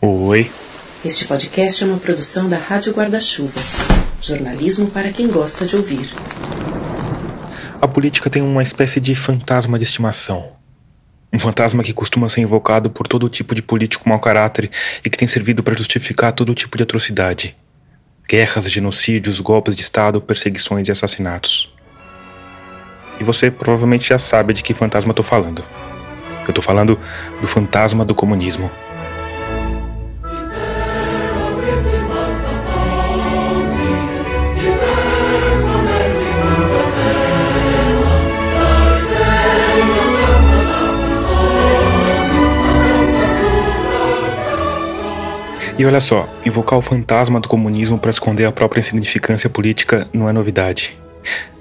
Oi. Este podcast é uma produção da Rádio Guarda-Chuva. Jornalismo para quem gosta de ouvir. A política tem uma espécie de fantasma de estimação. Um fantasma que costuma ser invocado por todo tipo de político mau caráter e que tem servido para justificar todo tipo de atrocidade. Guerras, genocídios, golpes de Estado, perseguições e assassinatos. E você provavelmente já sabe de que fantasma estou falando. Eu estou falando do fantasma do comunismo. E olha só, invocar o fantasma do comunismo para esconder a própria insignificância política não é novidade.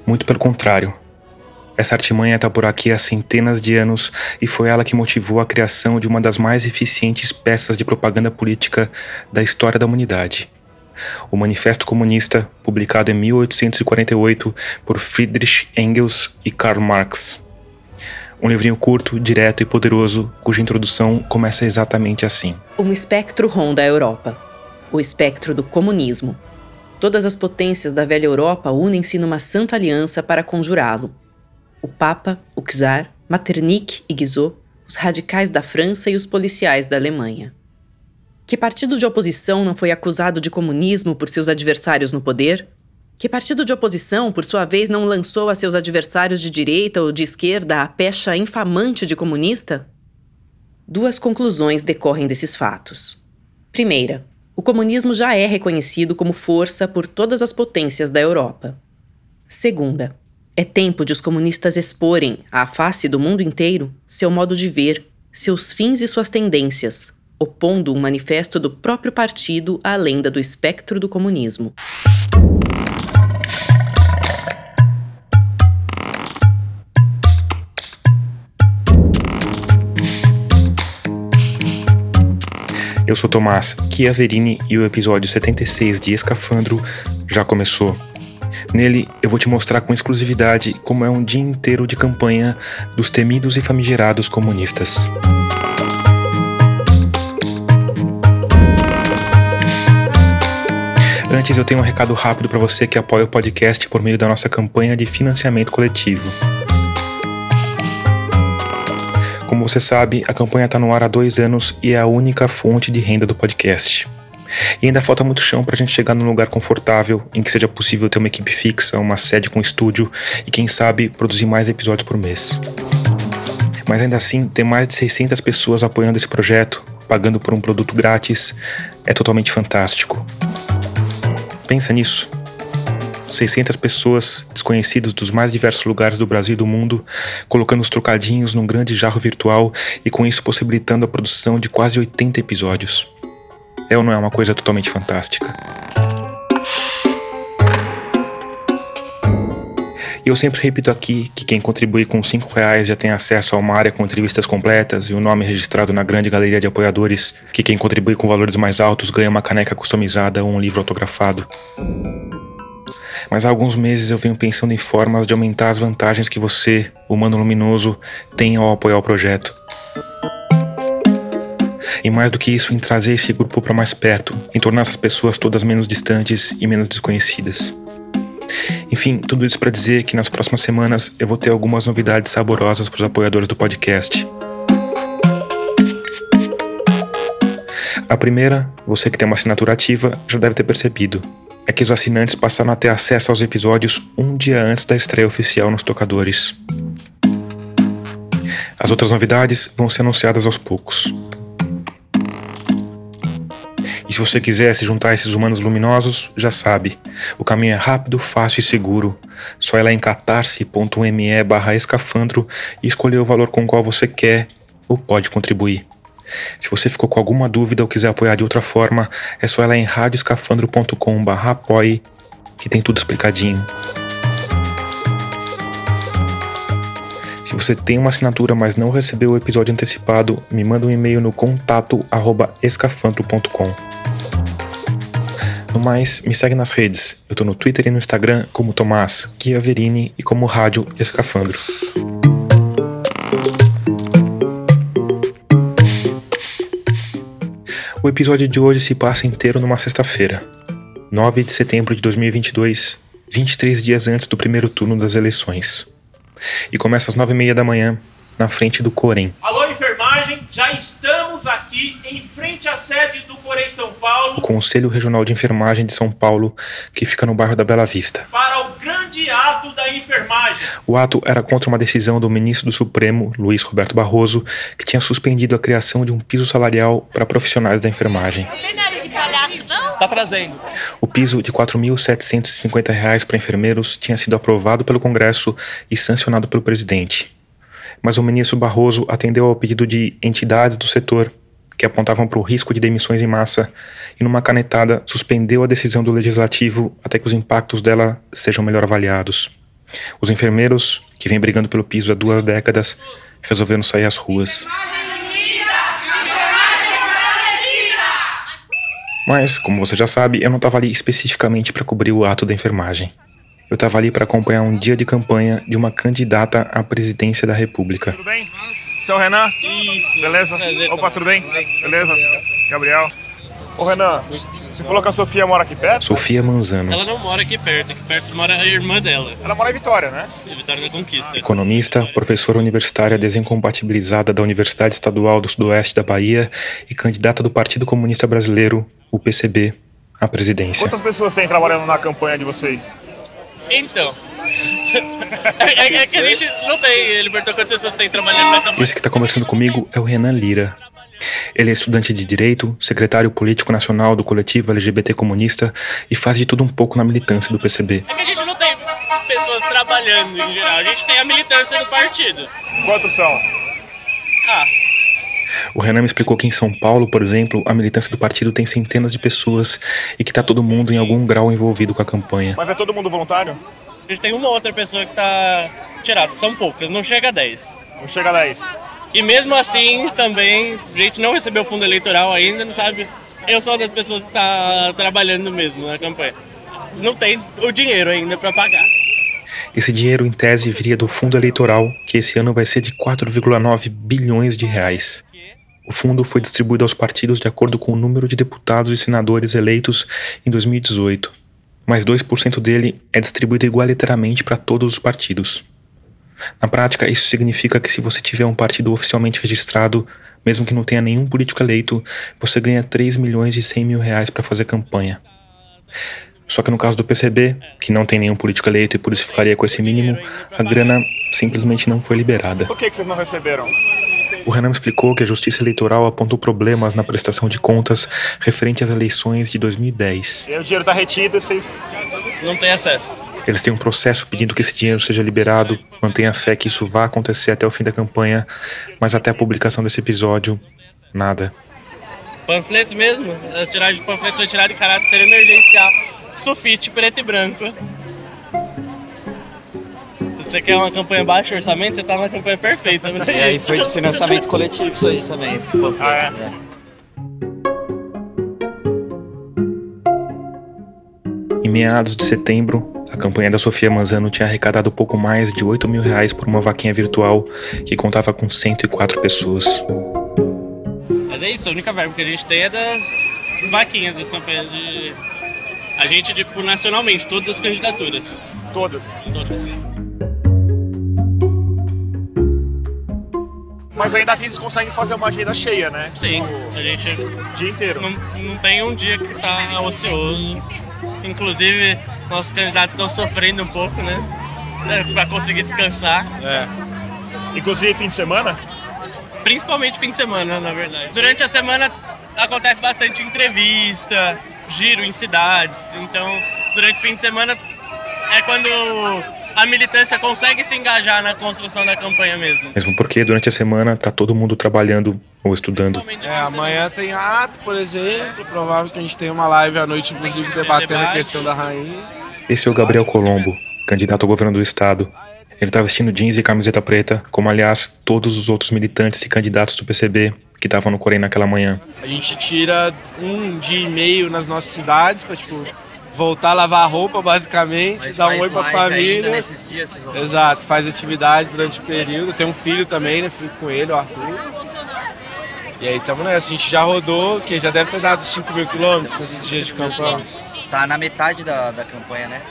Muito pelo contrário. Essa artimanha está por aqui há centenas de anos e foi ela que motivou a criação de uma das mais eficientes peças de propaganda política da história da humanidade. O Manifesto Comunista, publicado em 1848 por Friedrich Engels e Karl Marx. Um livrinho curto, direto e poderoso, cuja introdução começa exatamente assim. Um espectro ronda a Europa. O espectro do comunismo. Todas as potências da velha Europa unem-se numa santa aliança para conjurá-lo. O Papa, o Czar, Metternich e Guizot, os radicais da França e os policiais da Alemanha. Que partido de oposição não foi acusado de comunismo por seus adversários no poder? Que partido de oposição, por sua vez, não lançou a seus adversários de direita ou de esquerda a pecha infamante de comunista? Duas conclusões decorrem desses fatos. Primeira, o comunismo já é reconhecido como força por todas as potências da Europa. Segunda, é tempo de os comunistas exporem, à face do mundo inteiro, seu modo de ver, seus fins e suas tendências, opondo um manifesto do próprio partido à lenda do espectro do comunismo. Eu sou Tomás Chiaverini e o episódio 76 de Escafandro já começou. Nele, eu vou te mostrar com exclusividade como é um dia inteiro de campanha dos temidos e famigerados comunistas. Antes, eu tenho um recado rápido para você que apoia o podcast por meio da nossa campanha de financiamento coletivo. Como você sabe, a campanha está no ar há dois anos e é a única fonte de renda do podcast. E ainda falta muito chão para a gente chegar num lugar confortável em que seja possível ter uma equipe fixa, uma sede com estúdio e, quem sabe, produzir mais episódios por mês. Mas ainda assim, ter mais de 600 pessoas apoiando esse projeto, pagando por um produto grátis, é totalmente fantástico. Pensa nisso. 600 pessoas desconhecidas dos mais diversos lugares do Brasil e do mundo, colocando os trocadinhos num grande jarro virtual e com isso possibilitando a produção de quase 80 episódios. É ou não é uma coisa totalmente fantástica? E eu sempre repito aqui que quem contribui com 5 reais já tem acesso a uma área com entrevistas completas e o nome registrado na grande galeria de apoiadores, que quem contribui com valores mais altos ganha uma caneca customizada ou um livro autografado mas há alguns meses eu venho pensando em formas de aumentar as vantagens que você, humano luminoso, tem ao apoiar o projeto. E mais do que isso, em trazer esse grupo para mais perto, em tornar essas pessoas todas menos distantes e menos desconhecidas. Enfim, tudo isso para dizer que nas próximas semanas eu vou ter algumas novidades saborosas para os apoiadores do podcast. A primeira, você que tem uma assinatura ativa já deve ter percebido é que os assinantes passaram a ter acesso aos episódios um dia antes da estreia oficial nos tocadores. As outras novidades vão ser anunciadas aos poucos. E se você quiser se juntar a esses humanos luminosos, já sabe, o caminho é rápido, fácil e seguro. Só ir lá em catarse.me escafandro e escolher o valor com o qual você quer ou pode contribuir. Se você ficou com alguma dúvida ou quiser apoiar de outra forma, é só ir lá em radioscafandro.com.br apoie, que tem tudo explicadinho. Se você tem uma assinatura, mas não recebeu o episódio antecipado, me manda um e-mail no contato escafandro.com. No mais, me segue nas redes. Eu tô no Twitter e no Instagram como Tomás Chiaverini e como Rádio Escafandro. O episódio de hoje se passa inteiro numa sexta-feira, 9 de setembro de 2022, 23 dias antes do primeiro turno das eleições. E começa às 9h30 da manhã, na frente do Corém. Alô, enfermagem, já estamos aqui em frente à sede do Corém São Paulo. O Conselho Regional de Enfermagem de São Paulo, que fica no bairro da Bela Vista. Para o grande ato da enfermagem. O ato era contra uma decisão do ministro do Supremo, Luiz Roberto Barroso, que tinha suspendido a criação de um piso salarial para profissionais da enfermagem. Não tem de palhaço, não? Tá trazendo. O piso de R$ 4.750 para enfermeiros tinha sido aprovado pelo Congresso e sancionado pelo presidente. Mas o ministro Barroso atendeu ao pedido de entidades do setor que apontavam para o risco de demissões em massa e, numa canetada, suspendeu a decisão do legislativo até que os impactos dela sejam melhor avaliados. Os enfermeiros, que vêm brigando pelo piso há duas décadas, resolveram sair às ruas. Mas, como você já sabe, eu não estava ali especificamente para cobrir o ato da enfermagem. Eu estava ali para acompanhar um dia de campanha de uma candidata à presidência da República. Tudo bem? Seu Renan? Isso. Beleza? Prazer, Opa, tudo bem? Beleza? Gabriel? Ô Renan, você falou que a Sofia mora aqui perto? Sofia Manzano, Ela não mora aqui perto, aqui perto mora a irmã dela, Ela mora em Vitória, né? a Vitória da Conquista. economista, professora universitária desincompatibilizada da Universidade Estadual do Sudoeste da Bahia e candidata do Partido Comunista Brasileiro, o PCB, à presidência. Quantas pessoas tem trabalhando na campanha de vocês? Então, é, é que a gente não tem, libertou quantas pessoas tem trabalhando na campanha. Esse que está conversando comigo é o Renan Lira. Ele é estudante de Direito, secretário político nacional do coletivo LGBT comunista e faz de tudo um pouco na militância do PCB. É que a gente não tem pessoas trabalhando em geral, a gente tem a militância do partido. Quantos são? Ah, O Renan me explicou que em São Paulo, por exemplo, a militância do partido tem centenas de pessoas e que está todo mundo em algum grau envolvido com a campanha. Mas é todo mundo voluntário? a gente tem uma outra pessoa que tá tirada, são poucas, não chega a 10. Não chega a 10. E mesmo assim, também, a gente não recebeu fundo eleitoral ainda, não sabe. Eu sou uma das pessoas que tá trabalhando mesmo na campanha. Não tem o dinheiro ainda para pagar. Esse dinheiro, em tese, viria do fundo eleitoral, que esse ano vai ser de 4,9 bilhões de reais. O fundo foi distribuído aos partidos de acordo com o número de deputados e senadores eleitos em 2018, mas 2% dele é distribuído igualitariamente para todos os partidos. Na prática, isso significa que se você tiver um partido oficialmente registrado, mesmo que não tenha nenhum político eleito, você ganha 3 milhões e 100 mil reais para fazer campanha. Só que no caso do PCB, que não tem nenhum político eleito e por isso ficaria com esse mínimo, a grana simplesmente não foi liberada. Por que, que vocês não receberam? O Renan me explicou que a Justiça Eleitoral apontou problemas na prestação de contas referente às eleições de 2010. E aí o dinheiro tá retido vocês. Não tem acesso. Eles têm um processo pedindo que esse dinheiro seja liberado, mantenha fé que isso vá acontecer até o fim da campanha, mas até a publicação desse episódio, nada. Panfleto mesmo, as tiragens de panfleto foi tirada de caráter emergencial. Sufite preto e branco. Você quer uma campanha baixo orçamento, você tá na campanha perfeita. pra E aí foi de financiamento coletivo isso aí também, esses panfletos. Ah, é? né? Em meados de setembro, a campanha da Sofia Manzano tinha arrecadado pouco mais de 8 mil reais por uma vaquinha virtual que contava com 104 pessoas. Mas é isso, a única verba que a gente tem é das vaquinhas das campanhas de. A gente, tipo, nacionalmente, todas as candidaturas. Todas. Todas. Mas ainda assim vocês conseguem fazer uma agenda cheia, né? Sim, a gente O dia inteiro. não, não tem um dia que tá ocioso. Inclusive, nossos candidatos estão sofrendo um pouco, né? É, Pra conseguir descansar. Inclusive fim de semana? Principalmente fim de semana, na verdade. Durante a semana acontece bastante entrevista, giro em cidades. Então, durante o fim de semana é quando a militância consegue se engajar na construção da campanha mesmo. Mesmo porque durante a semana tá todo mundo trabalhando ou estudando. É, amanhã tem ato, por exemplo. Provável que a gente tenha uma live à noite, inclusive, debatendo a questão da rainha. Esse é o Gabriel Colombo, candidato ao governo do estado. Ele tá vestindo jeans e camiseta preta, como aliás todos os outros militantes e candidatos do PCB que estavam no Corém naquela manhã. A gente tira um dia e meio nas nossas cidades pra, tipo, voltar a lavar a roupa, basicamente, dar um oi pra família. nesses dias, Exato, faz atividade durante o período. Tem um filho também, né? Fico com ele, o Arthur. E aí estamos nessa, a gente já rodou, que já deve ter dado 5 mil quilômetros nesses dias de campanha. Tá na metade da, da campanha, né?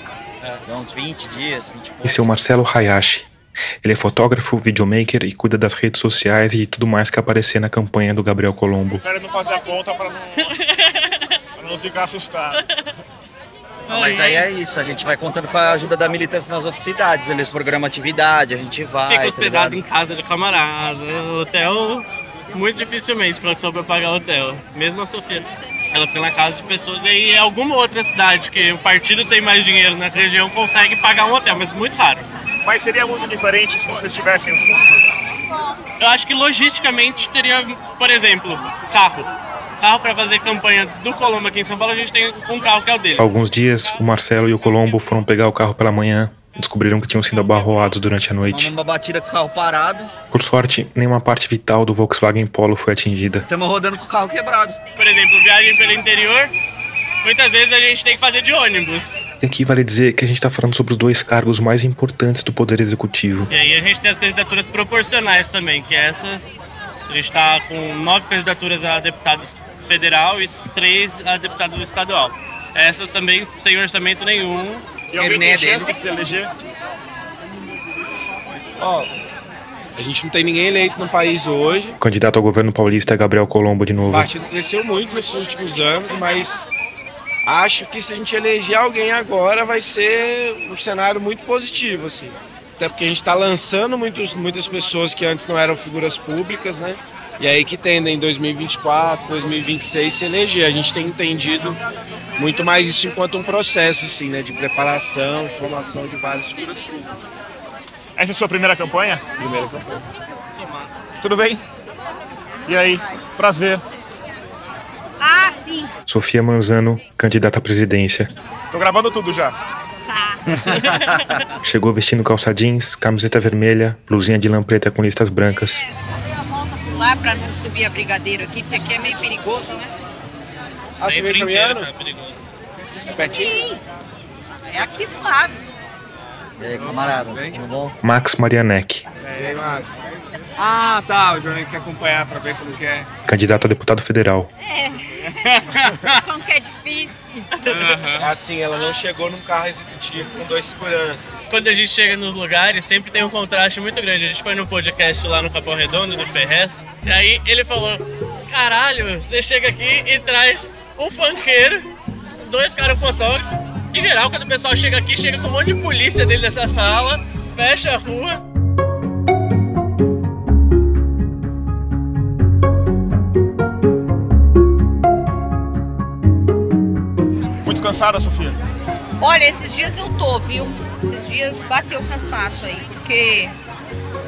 Dá uns 20 dias, 20 e poucos. Esse é o Marcelo Hayashi. Ele é fotógrafo, videomaker e cuida das redes sociais e de tudo mais que aparecer na campanha do Gabriel Colombo. Prefere não fazer a conta pra não, pra não ficar assustado. Mas aí é isso, a gente vai contando com a ajuda da militância nas outras cidades. Eles programam atividade, a gente vai. Fica tá hospedado em ligado? casa de camarada, hotel, muito dificilmente quando souber pagar hotel. Mesmo a Sofia, ela fica na casa de pessoas e aí alguma outra cidade que o partido tem mais dinheiro na região consegue pagar um hotel, mas muito raro. Mas seria muito diferente se vocês tivessem o fundo? Eu acho que logisticamente teria, por exemplo, carro. Carro para fazer campanha do Colombo aqui em São Paulo, a gente tem um carro que é o dele. Alguns dias, o Marcelo e o Colombo foram pegar o carro pela manhã descobriram que tinham sido abarroados durante a noite. Uma batida com o carro parado, Por sorte, nenhuma parte vital do Volkswagen Polo foi atingida. estamos rodando com o carro quebrado. Por exemplo, viagem pelo interior, muitas vezes a gente tem que fazer de ônibus. E aqui vale dizer que a gente está falando sobre os dois cargos mais importantes do Poder Executivo. E aí a gente tem as candidaturas proporcionais também, que essas a gente está com nove candidaturas a deputado federal e três a deputado estadual. Essas também sem orçamento nenhum. E alguém tem chance de se eleger? Ó, a gente não tem ninguém eleito no país hoje. O candidato ao governo paulista é Gabriel Colombo de O novo. partido cresceu muito nesses últimos anos, mas acho que se a gente eleger alguém agora vai ser um cenário muito positivo, assim. Até porque a gente está lançando muitos, muitas pessoas que antes não eram figuras públicas, né? E aí que tendem em 2024, 2026 se eleger. A gente tem entendido muito mais isso enquanto um processo, assim, né? De preparação, formação de várias figuras públicas. Essa é a sua primeira campanha? Primeira campanha. Tudo bem? E aí? Prazer. Ah, sim. Sofia Manzano, candidata à presidência. Tô gravando tudo já. Tá. Chegou vestindo calça jeans, camiseta vermelha, blusinha de lã preta com listas brancas. Eu dei a volta por lá pra não subir a brigadeiro aqui, porque aqui é meio perigoso, né? Ah, você veio caminhando? tá perigoso. É pertinho? Sim. É aqui do lado. E aí, camarada, tudo bom? Max Marianek, É, aí, Max. Ah, tá. O Jornal quer acompanhar pra ver como que é. candidato a deputado federal. Como que é difícil. Assim, ela não chegou num carro executivo com dois seguranças. Quando a gente chega nos lugares, sempre tem um contraste muito grande. A gente foi no podcast lá no Capão Redondo, do Ferrez, e aí ele falou: Caralho, você chega aqui e traz um funkeiro, dois caras fotógrafos. Em geral, quando o pessoal chega aqui, chega com um monte de polícia dentro dessa sala, fecha a rua. Cansada, Sofia? Olha, esses dias eu tô, viu? Esses dias bateu cansaço aí, porque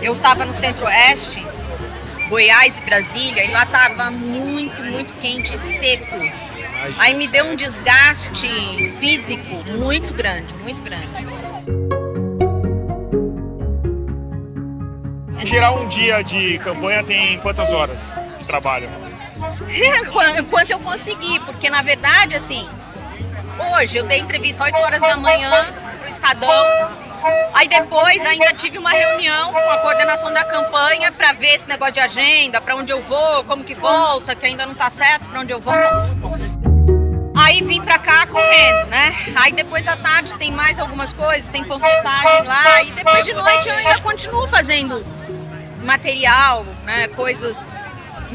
eu tava no centro-oeste, Goiás e Brasília, e lá tava muito, muito quente e seco. Aí me deu um desgaste físico muito grande, muito grande. Em geral, um dia de campanha tem quantas horas de trabalho? Enquanto eu conseguir, porque na verdade, assim, hoje eu dei entrevista 8 horas da manhã pro Estadão. Aí depois ainda tive uma reunião com a coordenação da campanha para ver esse negócio de agenda, para onde eu vou, como que volta, que ainda não tá certo, para onde eu volto. Aí vim pra cá correndo, né? Aí depois à tarde tem mais algumas coisas, tem panfletagem lá, e depois de noite eu ainda continuo fazendo material, né? Coisas,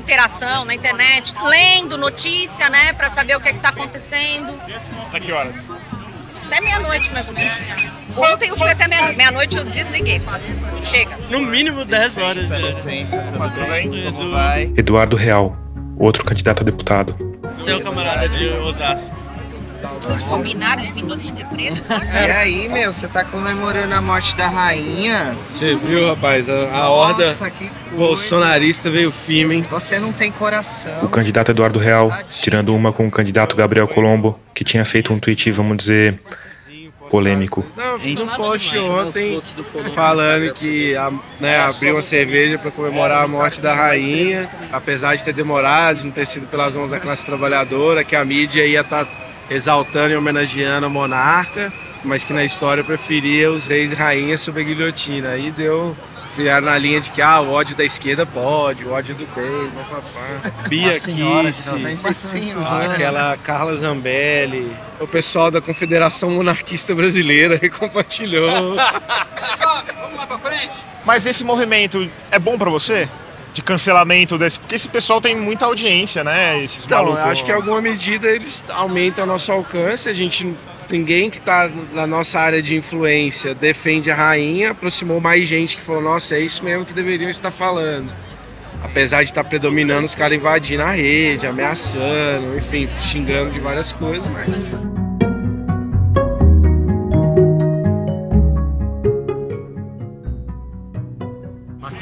interação na internet, lendo notícia, né? Pra saber o que é que tá acontecendo. Até que horas? Até meia-noite, mais ou menos. Ontem eu fui até meia-noite. Meia-noite eu desliguei, falei, chega. No mínimo 10 horas. De- licença, tudo Tudo bem? bem? Como vai? Eduardo Real, outro candidato a deputado. Seu camarada de Osasco. Vocês combinaram de vir todo mundo de preto? E aí, meu, você tá comemorando a morte da rainha? Você viu, rapaz? A, a horda bolsonarista veio firme, hein? Você não tem coração. O candidato Eduardo Real, tirando uma com o candidato Gabriel Colombo, que tinha feito um tweet, vamos dizer, polêmico. Não, eu fiz um post demais, ontem falando que a- né, abriu uma cerveja para comemorar a morte da rainha, apesar de ter demorado, de não ter sido pelas mãos da classe trabalhadora, que a mídia ia estar exaltando e homenageando a monarca, mas que na história preferia os reis e rainhas sob a guilhotina. Aí deu vieram na linha de que ah, o ódio da esquerda pode, o ódio do bem, papapá. Bia Kiss, aquela Carla Zambelli, o pessoal da Confederação Monarquista Brasileira compartilhou. Vamos lá pra frente. Mas esse movimento é bom pra você? De cancelamento desse. Porque esse pessoal tem muita audiência, né? Esses Então, malucos. acho que em alguma medida eles aumentam o nosso alcance. A gente, ninguém que está na nossa área de influência defende a rainha, aproximou mais gente que falou: nossa, é isso mesmo que deveriam estar falando. Apesar de estar predominando os caras invadindo a rede, ameaçando, enfim, xingando de várias coisas, mas.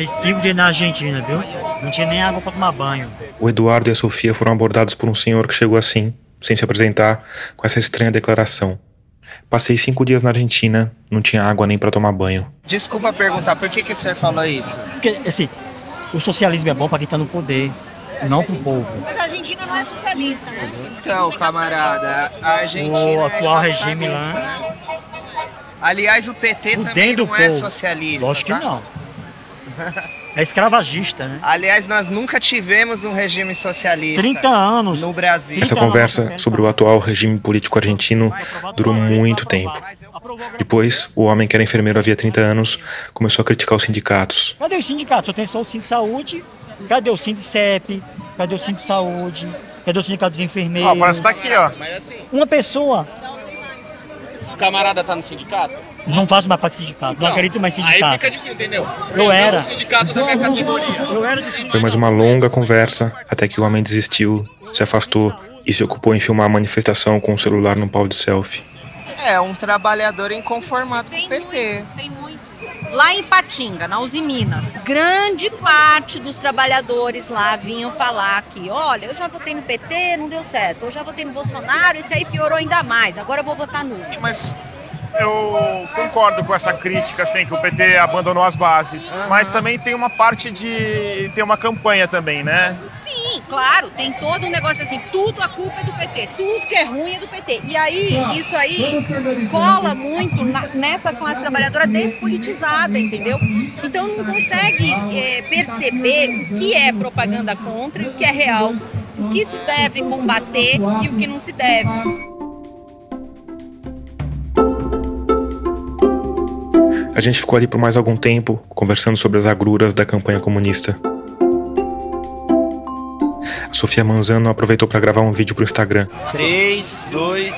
Passei cinco dias na Argentina, viu? Não tinha nem água pra tomar banho. O Eduardo e a Sofia foram abordados por um senhor que chegou assim, sem se apresentar, com essa estranha declaração. Passei cinco dias na Argentina, não tinha água nem para tomar banho. Desculpa perguntar, por que, que o senhor falou isso? Porque, assim, o socialismo é bom pra quem tá no poder, não pro povo. Mas a Argentina não é socialista, né? Então, camarada, a Argentina. O é atual capitalista, regime lá-? Aliás, o PT também Fudendo não o é povo. socialista. Lógico tá? que não. É escravagista, né? Aliás, nós nunca tivemos um regime socialista. 30 anos. No Brasil. Essa conversa sobre o atual regime político argentino durou muito tempo. Depois, o homem que era enfermeiro havia 30 anos começou a criticar os sindicatos. Cadê os sindicatos? Só tem só o Sindicato de Saúde. Cadê o Sindicep? Cadê o Sindicato de Saúde? Cadê o Sindicato dos Enfermeiros? Ó, parece que tá aqui, ó. Uma pessoa o camarada tá no sindicato? Não faz mais parte do sindicato. não acredito mais em Aí sindicato. fica difícil, entendeu? Eu era. O sindicato da minha categoria. Eu era de Foi mais uma longa conversa até que o homem desistiu, se afastou e se ocupou em filmar a manifestação com o celular num pau de selfie. É, um trabalhador inconformado com o PT. Tem muito. Lá em Patinga, na Uzi Minas, grande parte dos trabalhadores lá vinham falar que, olha, eu já votei no PT, não deu certo. Eu já votei no Bolsonaro, esse aí piorou ainda mais. Agora eu vou votar no. Mas eu concordo com essa crítica, assim, que o PT abandonou as bases. Mas também tem uma parte de. tem uma campanha também, né? Sim, claro, tem todo um negócio assim, tudo a culpa é do PT, tudo que é ruim é do PT. E aí, isso aí cola muito na- nessa classe trabalhadora despolitizada, entendeu? Então não consegue eh, perceber o que é propaganda contra e o que é real, o que se deve combater e o que não se deve. A gente ficou ali por mais algum tempo, conversando sobre as agruras da campanha comunista. A Sofia Manzano aproveitou para gravar um vídeo pro Instagram. 3, 2.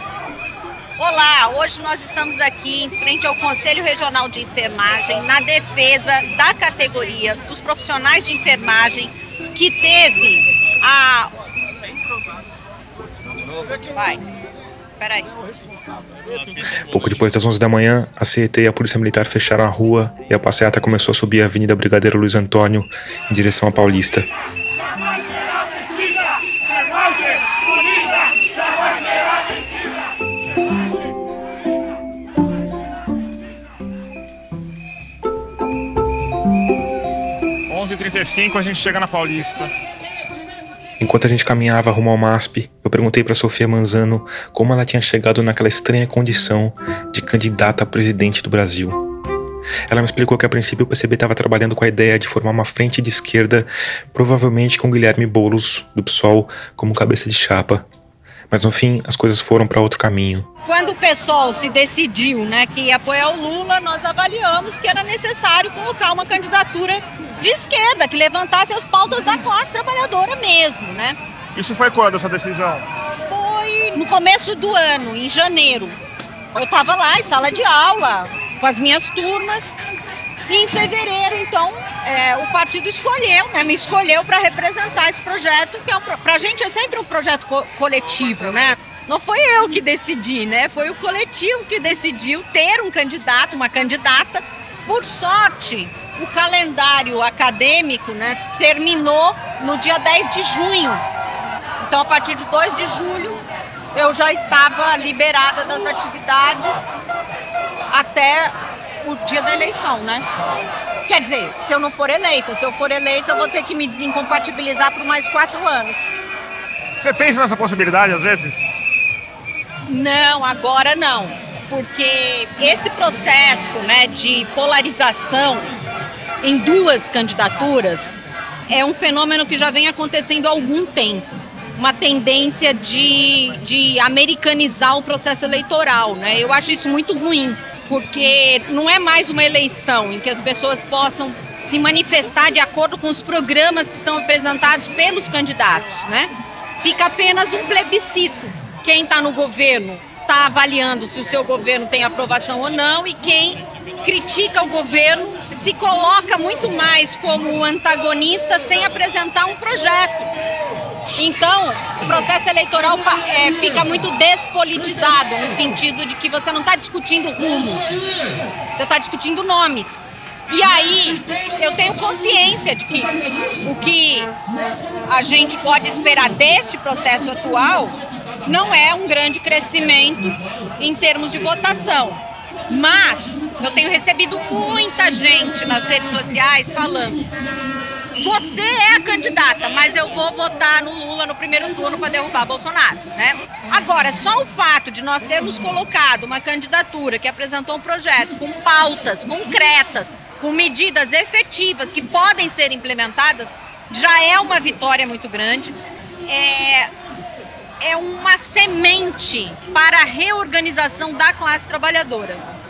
Olá, hoje nós estamos aqui em frente ao Conselho Regional de Enfermagem, na defesa da categoria dos profissionais de enfermagem que teve a. Vai, peraí. Pouco depois das 11 da manhã, a CET e a Polícia Militar fecharam a rua e a passeata começou a subir a Avenida Brigadeiro Luiz Antônio em direção à Paulista. h 35 a gente chega na Paulista. Enquanto a gente caminhava rumo ao MASP, eu perguntei para Sofia Manzano como ela tinha chegado naquela estranha condição de candidata a presidente do Brasil. Ela me explicou que a princípio o PCB estava trabalhando com a ideia de formar uma frente de esquerda, provavelmente com Guilherme Boulos, do PSOL, como cabeça de chapa. Mas no fim, as coisas foram para outro caminho. Quando o pessoal se decidiu né, que ia apoiar o Lula, nós avaliamos que era necessário colocar uma candidatura de esquerda, que levantasse as pautas da classe trabalhadora mesmo, né? Isso foi quando essa decisão? Foi no começo do ano, em janeiro. Eu estava lá em sala de aula, com as minhas turmas. E em fevereiro, então, é, o partido escolheu, né, me escolheu para representar esse projeto, que é um, pro- pra gente é sempre um projeto co- coletivo, né? Não foi eu que decidi, né? Foi o coletivo que decidiu ter um candidato, uma candidata. Por sorte, o calendário acadêmico, né, terminou no dia 10 de junho. Então, a partir de 2 de julho, eu já estava liberada das atividades até o dia da eleição, né? Quer dizer, se eu não for eleita, se eu for eleita, eu vou ter que me desincompatibilizar por mais quatro anos. Você pensa nessa possibilidade às vezes? Não, agora não. Porque esse processo né, de polarização em duas candidaturas é um fenômeno que já vem acontecendo há algum tempo. Uma tendência de, de americanizar o processo eleitoral. Né? Eu acho isso muito ruim, porque não é mais uma eleição em que as pessoas possam se manifestar de acordo com os programas que são apresentados pelos candidatos. Né? Fica apenas um plebiscito. Quem está no governo está avaliando se o seu governo tem aprovação ou não e quem critica o governo se coloca muito mais como antagonista sem apresentar um projeto. Então, o processo eleitoral é, fica muito despolitizado, no sentido de que você não está discutindo rumos, você está discutindo nomes. E aí, eu tenho consciência de que o que a gente pode esperar deste processo atual não é um grande crescimento em termos de votação. Mas eu tenho recebido muita gente nas redes sociais falando: você é a candidata, mas eu vou votar no Lula no primeiro turno para derrubar Bolsonaro, né? Agora, só o fato de nós termos colocado uma candidatura que apresentou um projeto com pautas concretas, com medidas efetivas que podem ser implementadas, já é uma vitória muito grande. É, é uma semente para a reorganização da classe trabalhadora.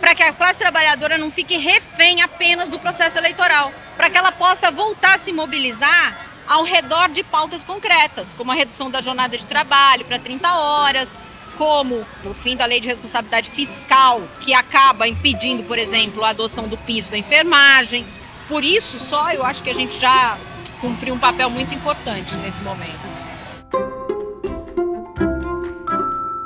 Para que a classe trabalhadora não fique refém apenas do processo eleitoral, para que ela possa voltar a se mobilizar ao redor de pautas concretas, como a redução da jornada de trabalho para 30 horas, como o fim da lei de responsabilidade fiscal, que acaba impedindo, por exemplo, a adoção do piso da enfermagem. Por isso só eu acho que a gente já cumpriu um papel muito importante nesse momento.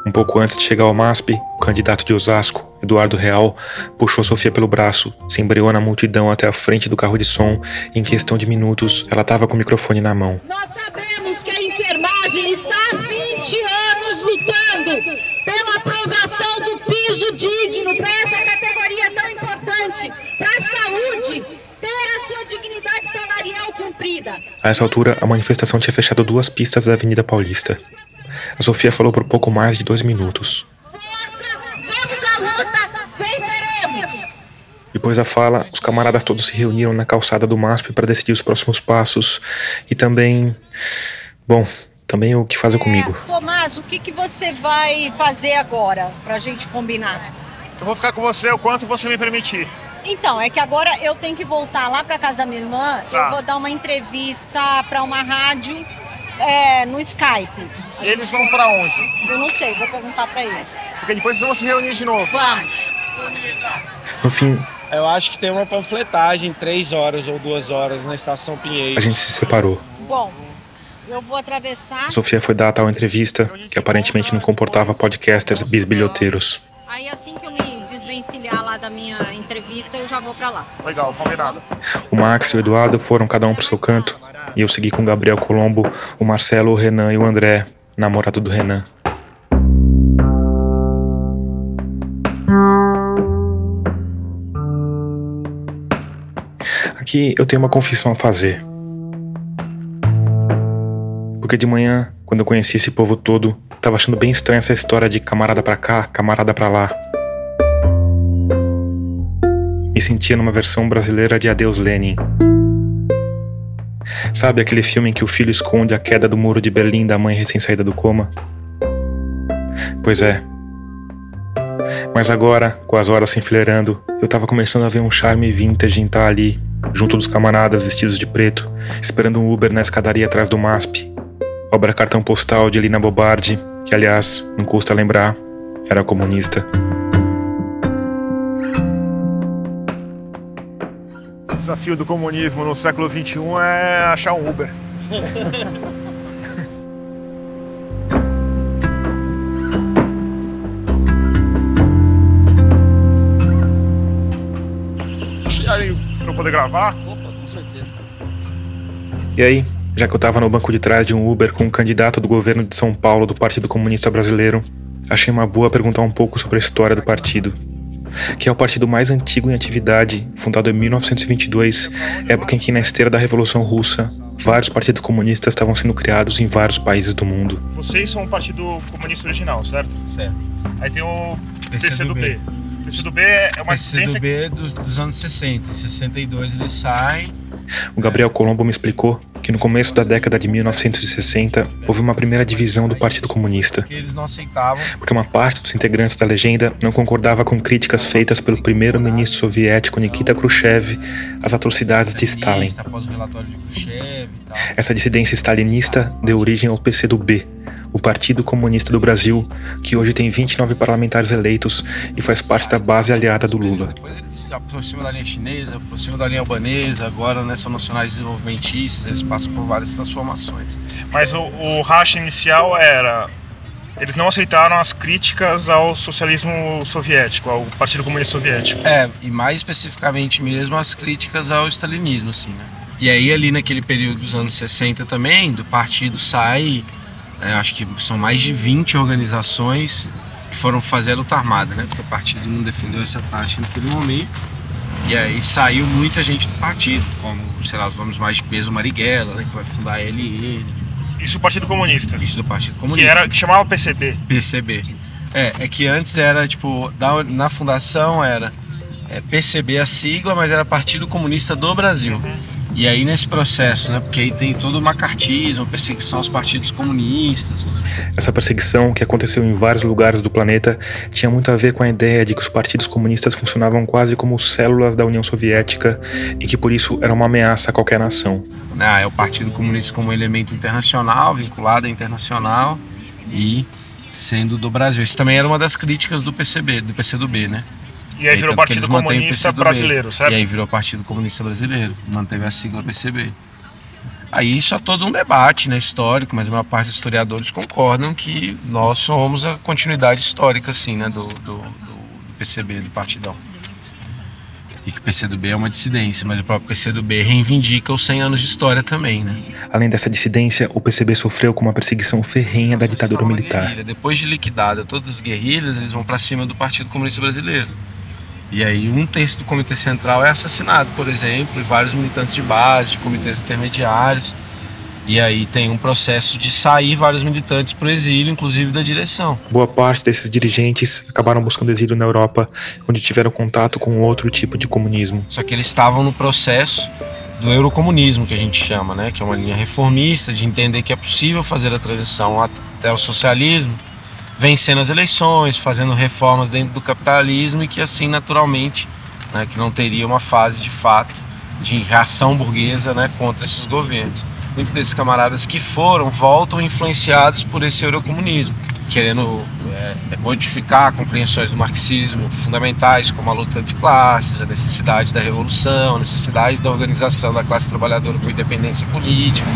Um pouco antes de chegar ao MASP, o candidato de Osasco, Eduardo Real, puxou Sofia pelo braço, se embreou na multidão até a frente do carro de som e, em questão de minutos, ela estava com o microfone na mão. Nós sabemos que a enfermagem está há 20 anos lutando pela aprovação do piso digno para essa categoria tão importante, para a saúde, ter a sua dignidade salarial cumprida. A essa altura, a manifestação tinha fechado duas pistas da Avenida Paulista. A Sofia falou por pouco mais de dois minutos. Vamos à luta, venceremos! Depois da fala, os camaradas todos se reuniram na calçada do MASP para decidir os próximos passos e também. Bom, também o que fazer comigo. Tomás, o que, que você vai fazer agora pra gente combinar? Eu vou ficar com você o quanto você me permitir. Então, é que agora eu tenho que voltar lá pra casa da minha irmã. Tá. Eu vou dar uma entrevista pra uma rádio é, no Skype. Eles vão pra onde? Eu não sei, vou perguntar pra eles. Porque depois vocês vão se reunir de novo. Vamos. No fim, Eu acho que tem uma panfletagem, três horas ou duas horas na estação Pinheiro. a gente se separou. Bom, eu vou atravessar. A Sofia foi dar a tal entrevista, que aparentemente não comportava podcasters bisbilhoteiros. Aí assim que eu me desvencilhar lá da minha entrevista, eu já vou pra lá. Legal, combinado. O Max e o Eduardo foram cada um pro seu canto, e eu segui com o Gabriel Colombo, o Marcelo, o Renan e o André, namorado do Renan. Aqui eu tenho uma confissão a fazer. Porque de manhã, quando eu conheci esse povo todo, tava achando bem estranha essa história de camarada pra cá, camarada pra lá. Me sentia numa versão brasileira de Adeus Lenin. Sabe aquele filme em que o filho esconde a queda do muro de Berlim da mãe recém-saída do coma? Pois é. Mas agora, com as horas se enfileirando, eu tava começando a ver um charme vintage em estar ali, junto dos camaradas vestidos de preto, esperando um Uber na escadaria atrás do MASP. Obra cartão postal de Lina Bobardi, que aliás, não custa lembrar, era comunista. O desafio do comunismo no século XXI é achar um Uber. aí, pra eu poder gravar? E aí, já que eu tava no banco de trás de um Uber com um candidato do governo de São Paulo do Partido Comunista Brasileiro, achei uma boa perguntar um pouco sobre a história do partido. Que é o partido mais antigo em atividade, fundado em 1922, época em que, na esteira da Revolução Russa, vários partidos comunistas estavam sendo criados em vários países do mundo. Vocês são o Partido Comunista Original, certo? Certo. Aí tem o PCdoB. O PCdoB é uma dissidência... PCdoB é dos, dos anos 60. Em 62 ele sai. O Gabriel Colombo me explicou que no começo da década de 1960 houve uma primeira divisão do Partido Comunista. Que eles não aceitavam. Porque uma parte dos integrantes da legenda não concordava com críticas feitas pelo primeiro-ministro soviético Nikita Khrushchev às atrocidades de Stalin. Após o relatório de Khrushchev tal. Essa dissidência stalinista deu origem ao PCdoB, o Partido Comunista do Brasil, que hoje tem 29 parlamentares eleitos e faz parte da base aliada do Lula. Depois eles se aproximam da linha chinesa, aproximam da linha albanesa, agora né, são nacionais desenvolvimentistas, eles passam por várias transformações. Mas o, o racha inicial era eles não aceitaram as críticas ao socialismo soviético, ao Partido Comunista Soviético. É, e mais especificamente mesmo as críticas ao stalinismo, assim, né? E aí ali naquele período dos anos 60 também, do partido sai, né, acho que são mais de 20 organizações que foram fazer a luta armada, né? Porque o partido não defendeu essa tática naquele momento. E aí saiu muita gente do partido, como, sei lá, os nomes mais de peso Marighella, né, que vai fundar a LN. Isso do Partido Comunista. Isso do Partido Que, Comunista. era, que chamava PCB. PCB. É, é que antes era, tipo, da- na fundação era é, PCB a sigla, mas era Partido Comunista do Brasil. E aí nesse processo, né, porque aí tem todo o macartismo, perseguição aos partidos comunistas. Essa perseguição, que aconteceu em vários lugares do planeta, tinha muito a ver com a ideia de que os partidos comunistas funcionavam quase como células da União Soviética e que por isso era uma ameaça a qualquer nação. Né, é o Partido Comunista como elemento internacional, vinculado à internacional e sendo do Brasil. Isso também era uma das críticas do PCB, do PCdoB, né? E aí virou tanto que Partido Comunista. Brasileiro, certo? E aí virou Partido Comunista Brasileiro, manteve a sigla PCB. Aí isso é todo um debate né, histórico, mas a maior parte dos historiadores concordam que nós somos a continuidade histórica assim, né, do, do, do- do PCB, do Partidão. E que o PCdoB é uma dissidência, mas o próprio PCdoB reivindica os 100 anos de história também, né? Além dessa dissidência, o PCB sofreu com uma perseguição ferrenha da ditadura militar. guerrilha. Depois de liquidada todas as guerrilhas, eles vão para cima do Partido Comunista Brasileiro. E aí um terço do Comitê Central é assassinado, por exemplo, e vários militantes de base, de comitês intermediários. E aí tem um processo de sair vários militantes para o exílio, inclusive da direção. Boa parte desses dirigentes acabaram buscando exílio na Europa, onde tiveram contato com outro tipo de comunismo. Só que eles estavam no processo do eurocomunismo, que a gente chama, né? que é uma linha reformista, de entender que é possível fazer a transição até o socialismo, vencendo as eleições, fazendo reformas dentro do capitalismo e que assim, naturalmente, né, que não teria uma fase de fato de reação burguesa né, contra esses governos. Muitos desses camaradas que foram voltam influenciados por esse eurocomunismo, querendo é, modificar compreensões do marxismo fundamentais, como a luta de classes, a necessidade da revolução, a necessidade da organização da classe trabalhadora com independência política,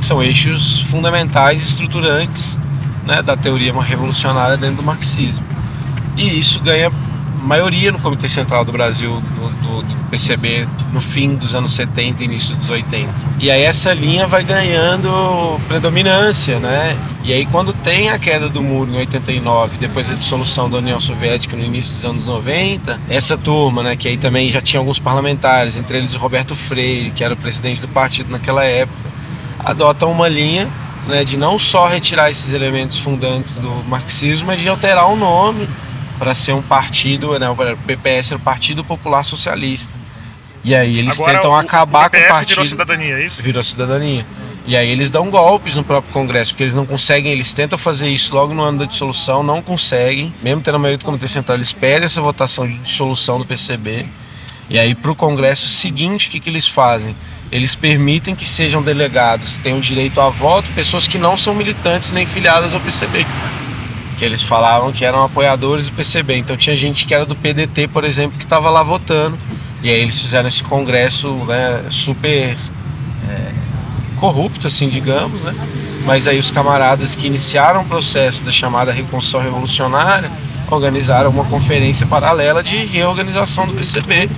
são eixos fundamentais e estruturantes né, da teoria revolucionária dentro do marxismo. E isso ganha maioria no Comitê Central do Brasil, do, do- do PCB, no fim dos anos 70 e início dos 80. E aí essa linha vai ganhando predominância, né? E aí quando tem a queda do muro em 89, depois a dissolução da União Soviética no início dos anos 90, essa turma, né, que aí também já tinha alguns parlamentares, entre eles o Roberto Freire, que era o presidente do partido naquela época, adotam uma linha né, de não só retirar esses elementos fundantes do marxismo, mas de alterar o nome para ser um partido, né, o PPS era o Partido Popular Socialista. E aí eles Agora, tentam o- acabar o com o partido. virou cidadania, é isso? Virou cidadania. E aí eles dão golpes no próprio Congresso, porque eles não conseguem, eles tentam fazer isso logo no ano da dissolução, não conseguem. Mesmo tendo a maioria do Comitê Central, eles pedem essa votação de dissolução do PCB. E aí para o Congresso seguinte, o que, que eles fazem? Eles permitem que sejam delegados, tenham direito a voto, pessoas que não são militantes nem filiadas ao PCB. Que eles falavam que eram apoiadores do PCB. Então tinha gente que era do PDT, por exemplo, que estava lá votando. E aí eles fizeram esse congresso né, super é, corrupto, assim, digamos, né? Mas aí os camaradas que iniciaram o processo da chamada Reconstrução Revolucionária organizaram uma conferência paralela de reorganização do PCB.